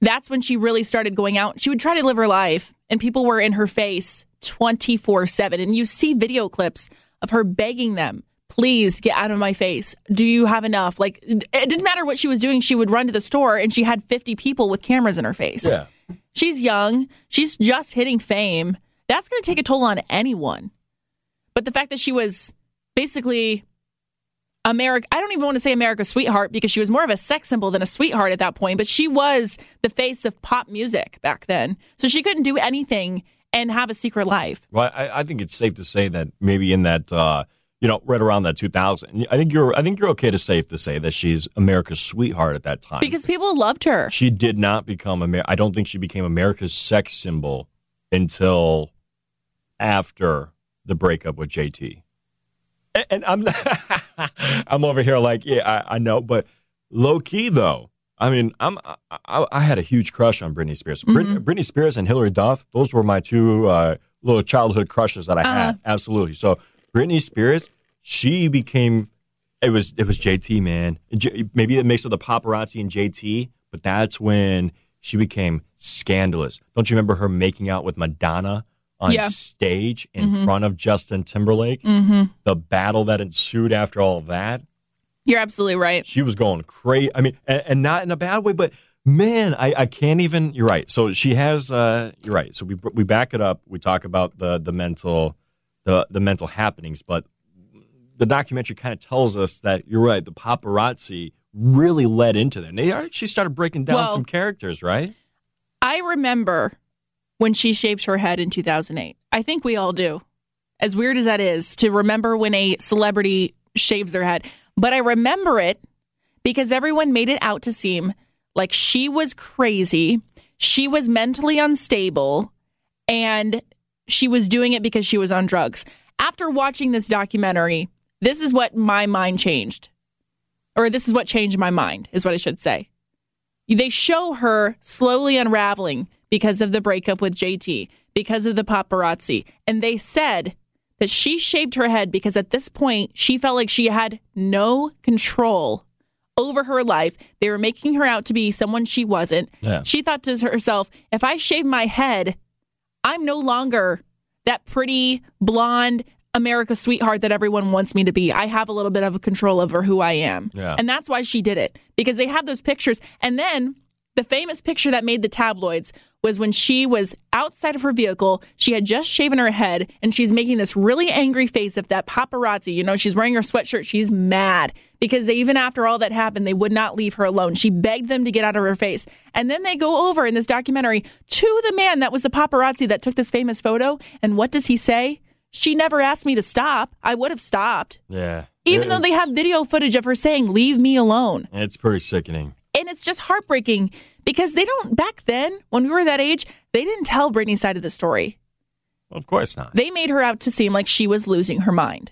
that's when she really started going out. She would try to live her life, and people were in her face twenty four seven. And you see video clips of her begging them. Please get out of my face. Do you have enough? Like, it didn't matter what she was doing. She would run to the store and she had 50 people with cameras in her face. yeah. She's young. She's just hitting fame. That's going to take a toll on anyone. But the fact that she was basically America, I don't even want to say America's sweetheart because she was more of a sex symbol than a sweetheart at that point, but she was the face of pop music back then. So she couldn't do anything and have a secret life. Well, I, I think it's safe to say that maybe in that, uh, you know, right around that 2000, I think you're, I think you're okay to safe to say that she's America's sweetheart at that time. Because people loved her. she did not become Amer- I don't think she became America's sex symbol until after the breakup with JT. And, and I'm, I'm over here like, yeah, I, I know, but low key though. I mean, I'm I, I, I had a huge crush on Britney Spears. Brit- Britney Spears and Hilary Duff, those were my two uh, little childhood crushes that I had. Absolutely. So Britney Spears, she became it was it was JT man. J- maybe it makes it the paparazzi and JT, but that's when she became scandalous. Don't you remember her making out with Madonna on Yeah. stage in front of Justin Timberlake? Mm-hmm. The battle that ensued after all of that. You're absolutely right. She was going crazy. I mean, and, and not in a bad way, but man, I, I can't even. You're right. So she has. Uh, you're right. So we we back it up. We talk about the the mental the the mental happenings, but the documentary kind of tells us that you're right. The paparazzi really led into that. And they actually started breaking down Well- some characters, right? I remember when she shaved her head in 2008. I think we all do. As weird as that is to remember when a celebrity shaves their head, but I remember it because everyone made it out to seem like she was crazy, she was mentally unstable, and she was doing it because she was on drugs. After watching this documentary, this is what my mind changed. Or this is what changed my mind, is what I should say they show her slowly unraveling because of the breakup with JT, because of the paparazzi. And they said that she shaved her head because at this point she felt like she had no control over her life. They were making her out to be someone she wasn't. Yeah. She thought to herself, if I shave my head, I'm no longer that pretty blonde America sweetheart that everyone wants me to be. I have a little bit of control over who I am. Yeah. And that's why she did it because they have those pictures. And then the famous picture that made the tabloids was when she was outside of her vehicle. She had just shaven her head and she's making this really angry face of that paparazzi. You know, she's wearing her sweatshirt. She's mad because they, even after all that happened, they would not leave her alone. She begged them to get out of her face. And then they go over in this documentary to the man that was the paparazzi that took this famous photo. And what does he say? She never asked me to stop. I would have stopped. Yeah. Even though they have video footage of her saying, Leave me alone. It's pretty sickening. And it's just heartbreaking because they don't, back then, when we were that age, they didn't tell Britney's side of the story. Well, of course not. They made her out to seem like she was losing her mind.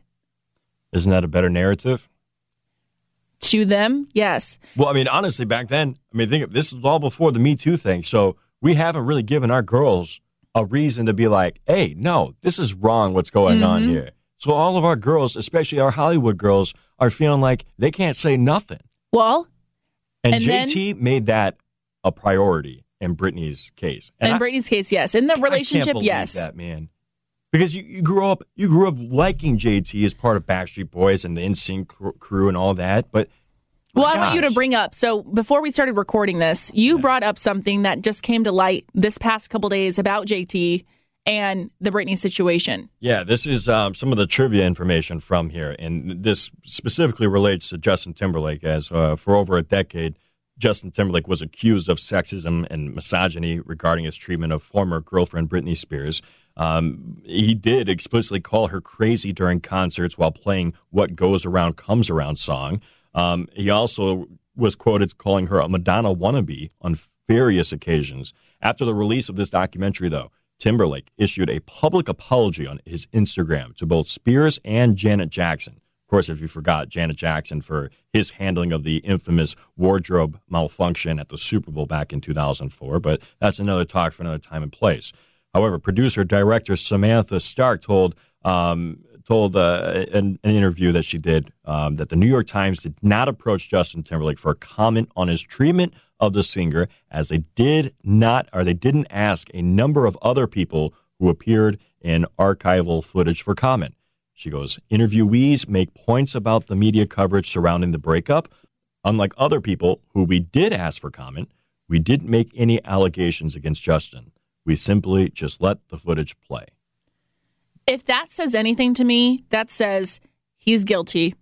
Isn't that a better narrative? To them, yes. Well, I mean, honestly, back then, I mean, think of this is all before the Me Too thing. So we haven't really given our girls a reason to be like, hey, no, this is wrong what's going Mm-hmm. on here. So all of our girls, especially our Hollywood girls, are feeling like they can't say nothing. Well, And, And then- JT made that a priority in Britney's case. in I- Britney's case, yes. In the relationship, yes. that man. Because you, you grew up you grew up liking JT as part of Backstreet Boys and the NSYNC crew and all that, but Well, I want you to bring up. So before we started recording this, you brought up something that just came to light this past couple days about JT and the Britney situation. Yeah, this is um, some of the trivia information from here, and this specifically relates to Justin Timberlake. As uh, for over a decade, Justin Timberlake was accused of sexism and misogyny regarding his treatment of former girlfriend Britney Spears. Um, he did explicitly call her crazy during concerts while playing "What Goes Around Comes Around" song. Um, he also was quoted calling her a Madonna wannabe on various occasions. After the release of this documentary, though, Timberlake issued a public apology on his Instagram to both Spears and Janet Jackson. Of course, if you forgot, Janet Jackson for his handling of the infamous wardrobe malfunction at the Super Bowl back in 2004, but that's another talk for another time and place. However, producer director Samantha Stark told um, told uh, in an interview that she did um, that the New York Times did not approach Justin Timberlake for a comment on his treatment of the singer, as they did not or they didn't ask a number of other people who appeared in archival footage for comment. She goes, interviewees make points about the media coverage surrounding the breakup. Unlike other people who we did ask for comment, we didn't make any allegations against Justin. We simply just let the footage play. If that says anything to me, that says he's guilty.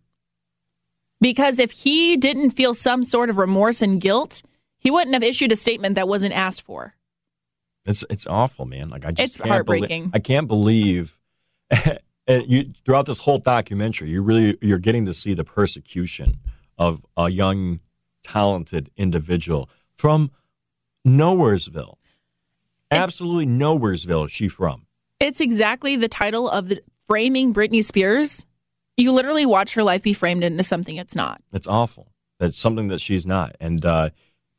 Because if he didn't feel some sort of remorse and guilt, he wouldn't have issued a statement that wasn't asked for. It's it's awful, man. Like I just It's heartbreaking. I can't believe and you throughout this whole documentary, you really you're getting to see the persecution of a young, talented individual from Nowheresville. Absolutely Nowheresville. Is she from? It's exactly the title of the framing Britney Spears. You literally watch her life be framed into something it's not. It's awful. It's something that she's not. And uh,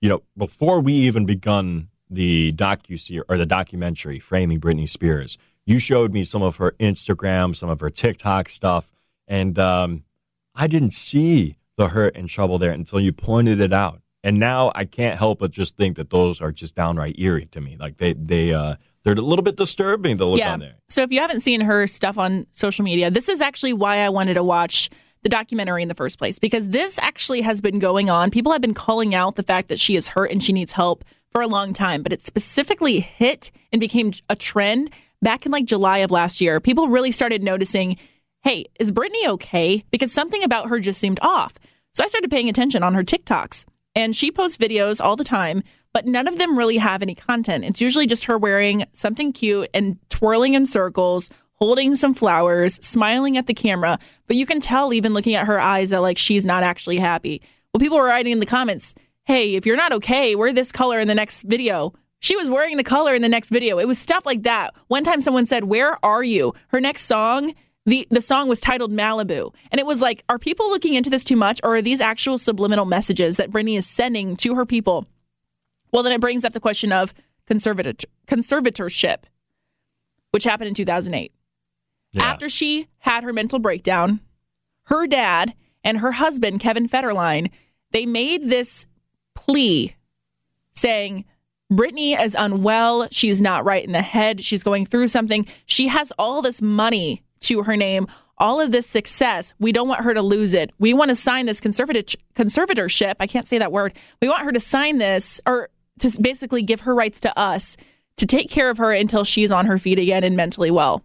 you know, before we even begun the docu or the documentary framing Britney Spears, you showed me some of her Instagram, some of her TikTok stuff, and um, I didn't see the hurt and trouble there until you pointed it out. And now I can't help but just think that those are just downright eerie to me. Like they they uh, they're a little bit disturbing to look yeah. on there. So if you haven't seen her stuff on social media, this is actually why I wanted to watch the documentary in the first place because this actually has been going on. People have been calling out the fact that she is hurt and she needs help for a long time, but it specifically hit and became a trend back in like July of last year. People really started noticing, hey, is Britney okay? Because something about her just seemed off. So I started paying attention on her TikToks. And she posts videos all the time, but none of them really have any content. It's usually just her wearing something cute and twirling in circles, holding some flowers, smiling at the camera. But you can tell, even looking at her eyes, that like she's not actually happy. Well, people were writing in the comments, hey, if you're not okay, wear this color in the next video. She was wearing the color in the next video. It was stuff like that. One time someone said, Where are you? Her next song, the, the song was titled Malibu. And it was like, are people looking into this too much or are these actual subliminal messages that Britney is sending to her people? Well, then it brings up the question of conservator- conservatorship. which happened in 2008. Yeah. After she had her mental breakdown, her dad and her husband, Kevin Federline, they made this plea saying, Britney is unwell. She's not right in the head. She's going through something. She has all this money to her name, all of this success. We don't want her to lose it. We want to sign this conservatorship. I can't say that word. We want her to sign this or to basically give her rights to us to take care of her until she's on her feet again and mentally well.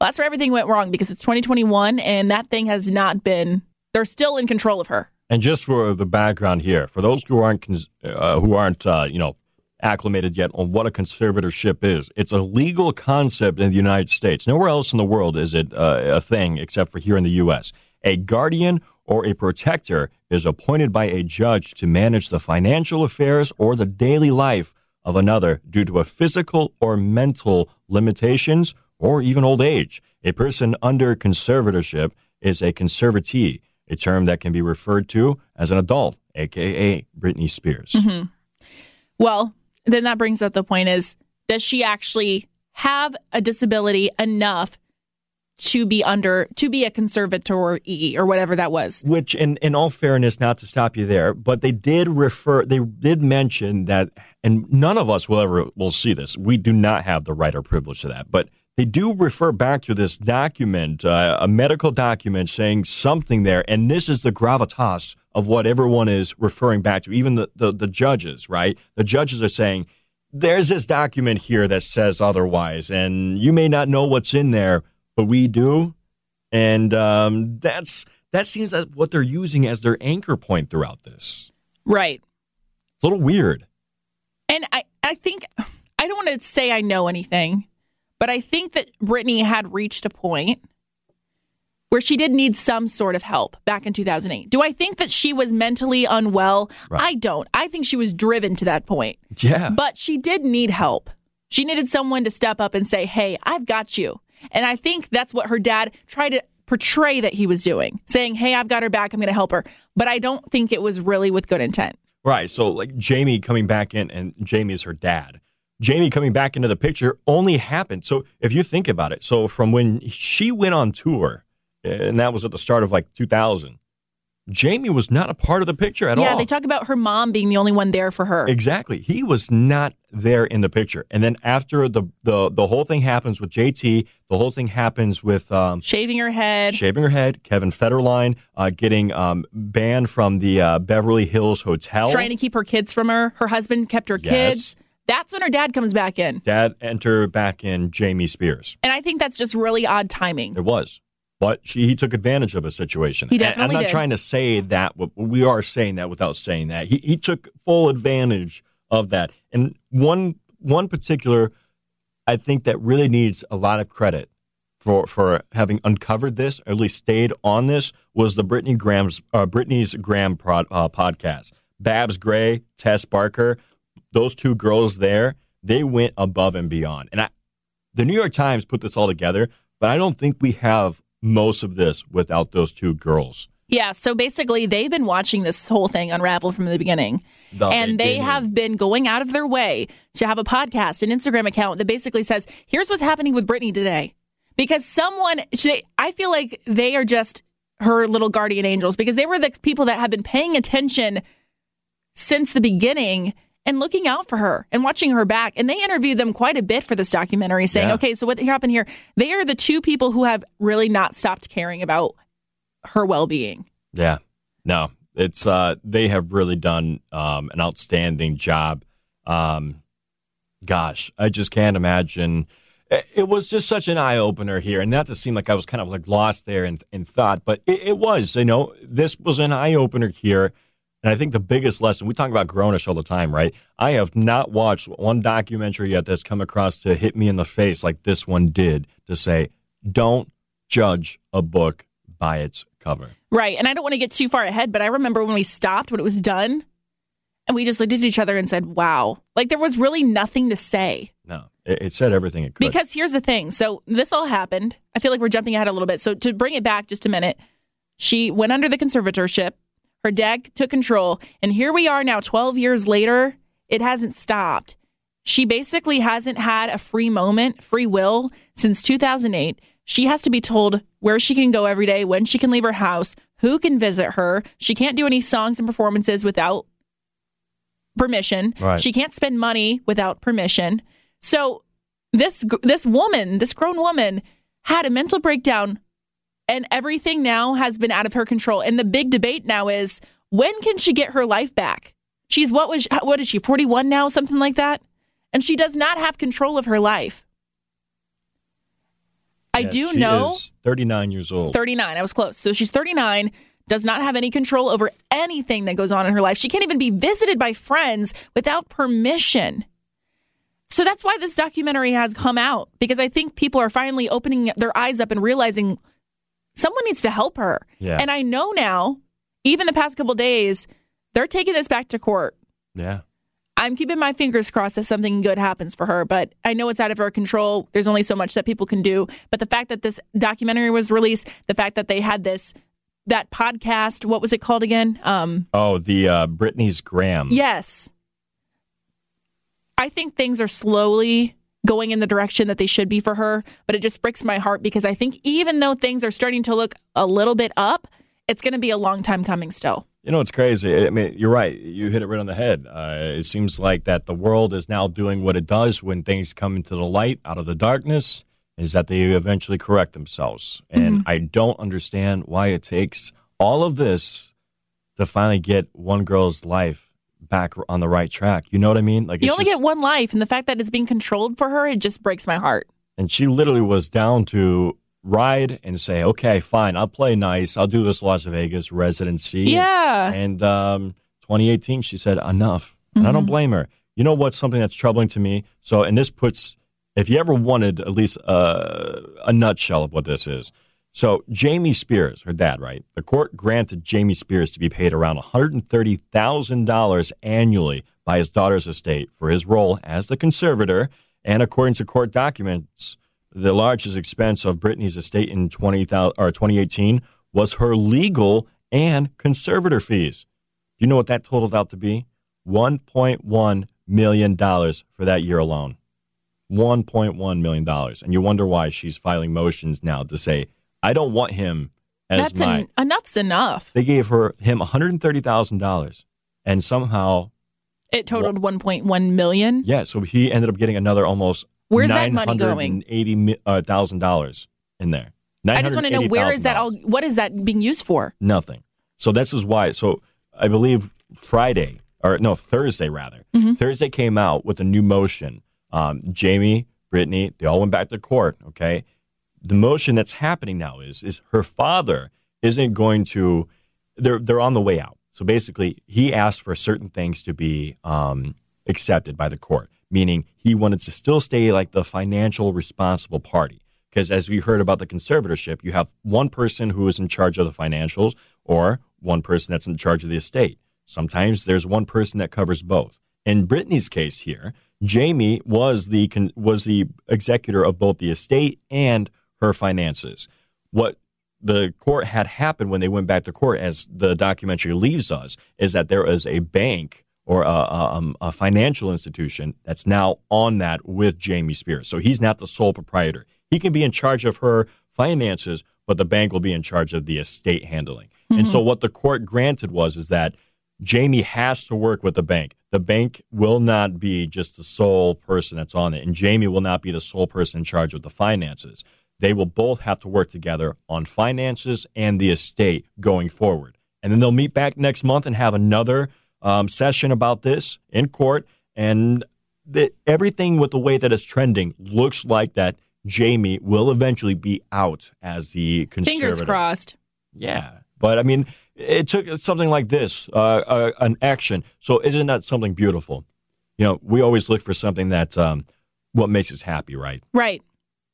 Well, that's where everything went wrong because it's 2021 and that thing has not been, they're still in control of her. And just for the background here, for those who aren't uh, who aren't uh, you know acclimated yet on what a conservatorship is, it's a legal concept in the United States. Nowhere else in the world is it uh, a thing except for here in the U.S. A guardian or a protector is appointed by a judge to manage the financial affairs or the daily life of another due to a physical or mental limitations or even old age. A person under conservatorship is a conservatee, a term that can be referred to as an adult, aka Britney Spears. Mm-hmm. Well, then that brings up the point is does she actually have a disability enough to be under to be a conservator e or whatever that was? Which, in, in all fairness, not to stop you there, but they did refer, they did mention that, and none of us will ever will see this. We do not have the right or privilege to that, but they do refer back to this document, uh, a medical document saying something there, and this is the gravitas of what everyone is referring back to, even the, the, the judges, right? The judges are saying, there's this document here that says otherwise, and you may not know what's in there, but we do. And um, that's that seems that what they're using as their anchor point throughout this. Right. It's a little weird. And I, I think I don't want to say I know anything, but I think that Britney had reached a point where she did need some sort of help back in 2008. Do I think that she was mentally unwell? Right. I don't. I think she was driven to that point. Yeah. But she did need help. She needed someone to step up and say, Hey, I've got you. And I think that's what her dad tried to portray that he was doing, saying, Hey, I've got her back. I'm going to help her. But I don't think it was really with good intent. Right. So like Jamie coming back in and Jamie is her dad. Jamie coming back into the picture only happened. So if you think about it, so from when she went on tour, and that was at the start of like 2000, Jamie was not a part of the picture at yeah, all. Yeah, they talk about her mom being the only one there for her. Exactly. He was not there in the picture. And then after the the, the whole thing happens with JT, the whole thing happens with um, Shaving her head. shaving her head, Kevin Federline uh, getting um, banned from the uh, Beverly Hills Hotel. trying to keep her kids from her. Her husband kept her Yes. kids. That's when her dad comes back in. Dad enter back in Jamie Spears. And I think that's just really odd timing. It was. But she, he took advantage of a situation. He And I'm not did. trying to say that. We are saying that without saying that. He, he took full advantage of that. And one one particular, I think that really needs a lot of credit for for having uncovered this, or at least stayed on this, was the Brittany Graham's uh, Britney's Gram prod, uh, podcast. Babs Gray, Tess Barker, those two girls there, they went above and beyond. And I, the New York Times put this all together, but I don't think we have most of this without those two girls. Yeah, so basically, they've been watching this whole thing unravel from the beginning. And they beginning. have been going out of their way to have a podcast, an Instagram account that basically says, here's what's happening with Britney today. Because someone, she, I feel like they are just her little guardian angels because they were the people that have been paying attention since the beginning and looking out for her and watching her back. And they interviewed them quite a bit for this documentary, saying, Yeah. okay, so what happened here? They are the two people who have really not stopped caring about her well being. Yeah. No, it's uh they have really done um an outstanding job. Um gosh, I just can't imagine it was just such an eye opener here, and not to seem like I was kind of like lost there in, in thought, but it, it was. You know, this was an eye opener here, and I think the biggest lesson we talk about Grownish all the time, right? I have not watched one documentary yet that's come across to hit me in the face like this one did to say, don't judge a book by its cover. Right. And I don't want to get too far ahead, but I remember when we stopped, when it was done, and we just looked at each other and said, wow. Like there was really nothing to say. No, it, it said everything it could. Because here's the thing. So this all happened. I feel like we're jumping ahead a little bit. So to bring it back just a minute, she went under the conservatorship. Her dad took control. And here we are now, 12 years later. It hasn't stopped. She basically hasn't had a free moment, free will since 2008. She has to be told where she can go every day, when she can leave her house, who can visit her. She can't do any songs and performances without permission. Right. She can't spend money without permission. So this this woman, this grown woman had a mental breakdown and everything now has been out of her control. And the big debate now is when can she get her life back? She's what was what is she 41 now, something like that? And she does not have control of her life. I Yeah, do she know is 39 years old. 39. I was close. So she's 39, does not have any control over anything that goes on in her life. She can't even be visited by friends without permission. So that's why this documentary has come out because I think people are finally opening their eyes up and realizing someone needs to help her. Yeah. And I know now, even the past couple days, they're taking this back to court. Yeah. I'm keeping my fingers crossed that something good happens for her, but I know it's out of her control. There's only so much that people can do. But the fact that this documentary was released, the fact that they had this that podcast, what was it called again? Um, Oh, the uh, Britney's Gram. yes. I think things are slowly going in the direction that they should be for her, but it just breaks my heart because I think even though things are starting to look a little bit up, it's going to be a long time coming still. You know, it's crazy. I mean, you're right. You hit it right on the head. Uh, it seems like that the world is now doing what it does when things come into the light out of the darkness, is that they eventually correct themselves. And I don't understand why it takes all of this to finally get one girl's life back on the right track. You know what I mean? Like You only just- get one life, and the fact that it's being controlled for her, it just breaks my heart. and she literally was down to ride and say, "Okay, fine, I'll play nice. I'll do this Las Vegas residency." Yeah. And um, 2018, she said, enough. And I don't blame her. You know what's something that's troubling to me? So, and this puts, if you ever wanted at least uh, a nutshell of what this is. So, Jamie Spears, her dad, right? The court granted Jamie Spears to be paid around $130,000 annually by his daughter's estate for his role as the conservator. And according to court documents, the largest expense of Britney's estate in 20, or 2018 was her legal and conservator fees. Do you know what that totaled out to be? $1.1 million for that year alone. $1.1 million. And you wonder why she's filing motions now to say, I don't want him as That's my. en- enough's enough. they gave her him $130,000. And somehow, It totaled 1.1 million. yeah, so he ended up getting another almost Where's that money going? $980,000 in there. I just want to know where is that all? What is that being used for? Nothing. So this is why. So I believe Friday or no Thursday rather. Thursday came out with a new motion. Um, Jamie, Britney, they all went back to court. Okay, the motion that's happening now is is her father isn't going to. They're they're on the way out. So basically, he asked for certain things to be um, accepted by the court, meaning he wanted to still stay like the financial responsible party. Because as we heard about the conservatorship, you have one person who is in charge of the financials or one person that's in charge of the estate. Sometimes there's one person that covers both. In Britney's case here, Jamie was the was the executor of both the estate and her finances. What the court had happened when they went back to court, as the documentary leaves us, is that there is a bank or a, a, um, a financial institution that's now on that with Jamie Spears. So he's not the sole proprietor. He can be in charge of her finances, but the bank will be in charge of the estate handling. And so what the court granted was is that Jamie has to work with the bank. The bank will not be just the sole person that's on it, and Jamie will not be the sole person in charge of the finances. They will both have to work together on finances and the estate going forward. And then they'll meet back next month and have another um, session about this in court. And the, everything with the way that it's trending looks like that Jamie will eventually be out as the conservator. Fingers crossed. Yeah, but I mean, it took something like this, uh, uh, an action. So isn't that something beautiful? You know, we always look for something that um, what makes us happy, right? Right.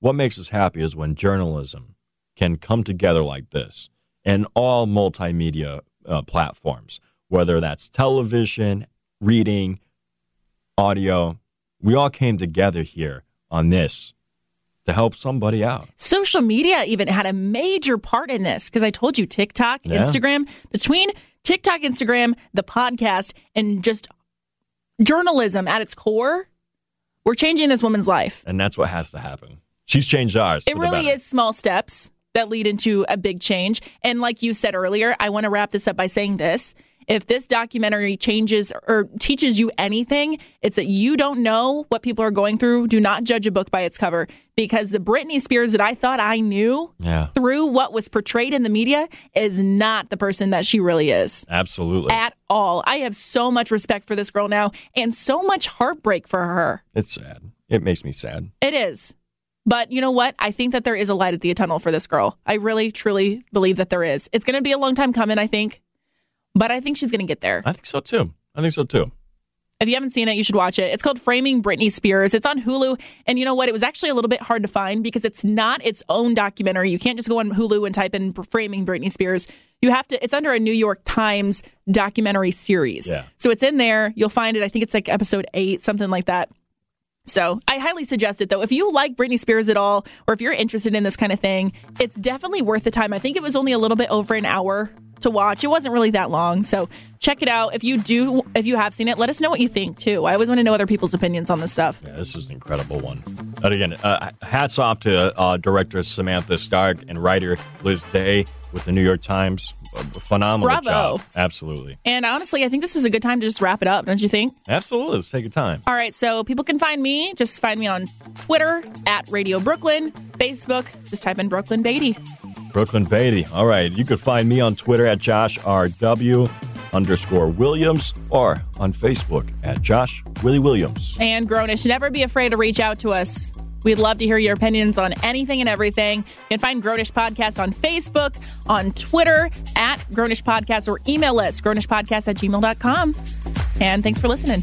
What makes us happy is when journalism can come together like this and all multimedia uh, platforms, whether that's television, reading, audio. We all came together here on this to help somebody out. Social media even had a major part in this because I told you TikTok, Yeah. Instagram, between TikTok, Instagram, the podcast, and just journalism at its core, We're changing this woman's life. And that's what has to happen. She's changed ours. It really is small steps that lead into a big change. And like you said earlier, I want to wrap this up by saying this. If this documentary changes or teaches you anything, it's that you don't know what people are going through. Do not judge a book by its cover because the Britney Spears that I thought I knew Yeah, through what was portrayed in the media is not the person that she really is absolutely. at all. I have so much respect for this girl now and so much heartbreak for her. it's sad. It makes me sad. It is. But you know what? I think that there is a light at the tunnel for this girl. I really, truly believe that there is. It's going to be a long time coming, I think. But I think she's going to get there. I think so too. I think so too. If you haven't seen it, you should watch it. It's called Framing Britney Spears. It's on Hulu. And you know what? It was actually a little bit hard to find because it's not its own documentary. You can't just go on Hulu and type in Framing Britney Spears. You have to, it's under a New York Times documentary series. Yeah. So it's in there. You'll find it. I think it's like episode eight, something like that. So I highly suggest it though. If you like Britney Spears at all, or if you're interested in this kind of thing, it's definitely worth the time. I think it was only a little bit over an hour to watch. It wasn't really that long. So check it out. If you do, if you have seen it, let us know what you think too. I always want to know other people's opinions on this stuff. Yeah, this is an incredible one. But again, uh, hats off to uh, director Samantha Stark and writer Liz Day with the New York Times. A phenomenal Bravo. job. Absolutely. And honestly, I think this is a good time to just wrap it up, don't you think? Absolutely. Let's take your time. All right, so people can find me. Just find me on Twitter at Radio Brooklyn, Facebook. Just type in Brooklyn Beatty. Brooklyn Beatty. All right. You could find me on Twitter at Josh RW underscore Williams or on Facebook at Josh Willie Williams. and Grownish. Never be afraid to reach out to us. We'd love to hear your opinions on anything and everything. You can find Grownish Podcast on Facebook, on Twitter, at Grownish Podcast, or email us, grownishpodcast at gmail.com. And thanks for listening.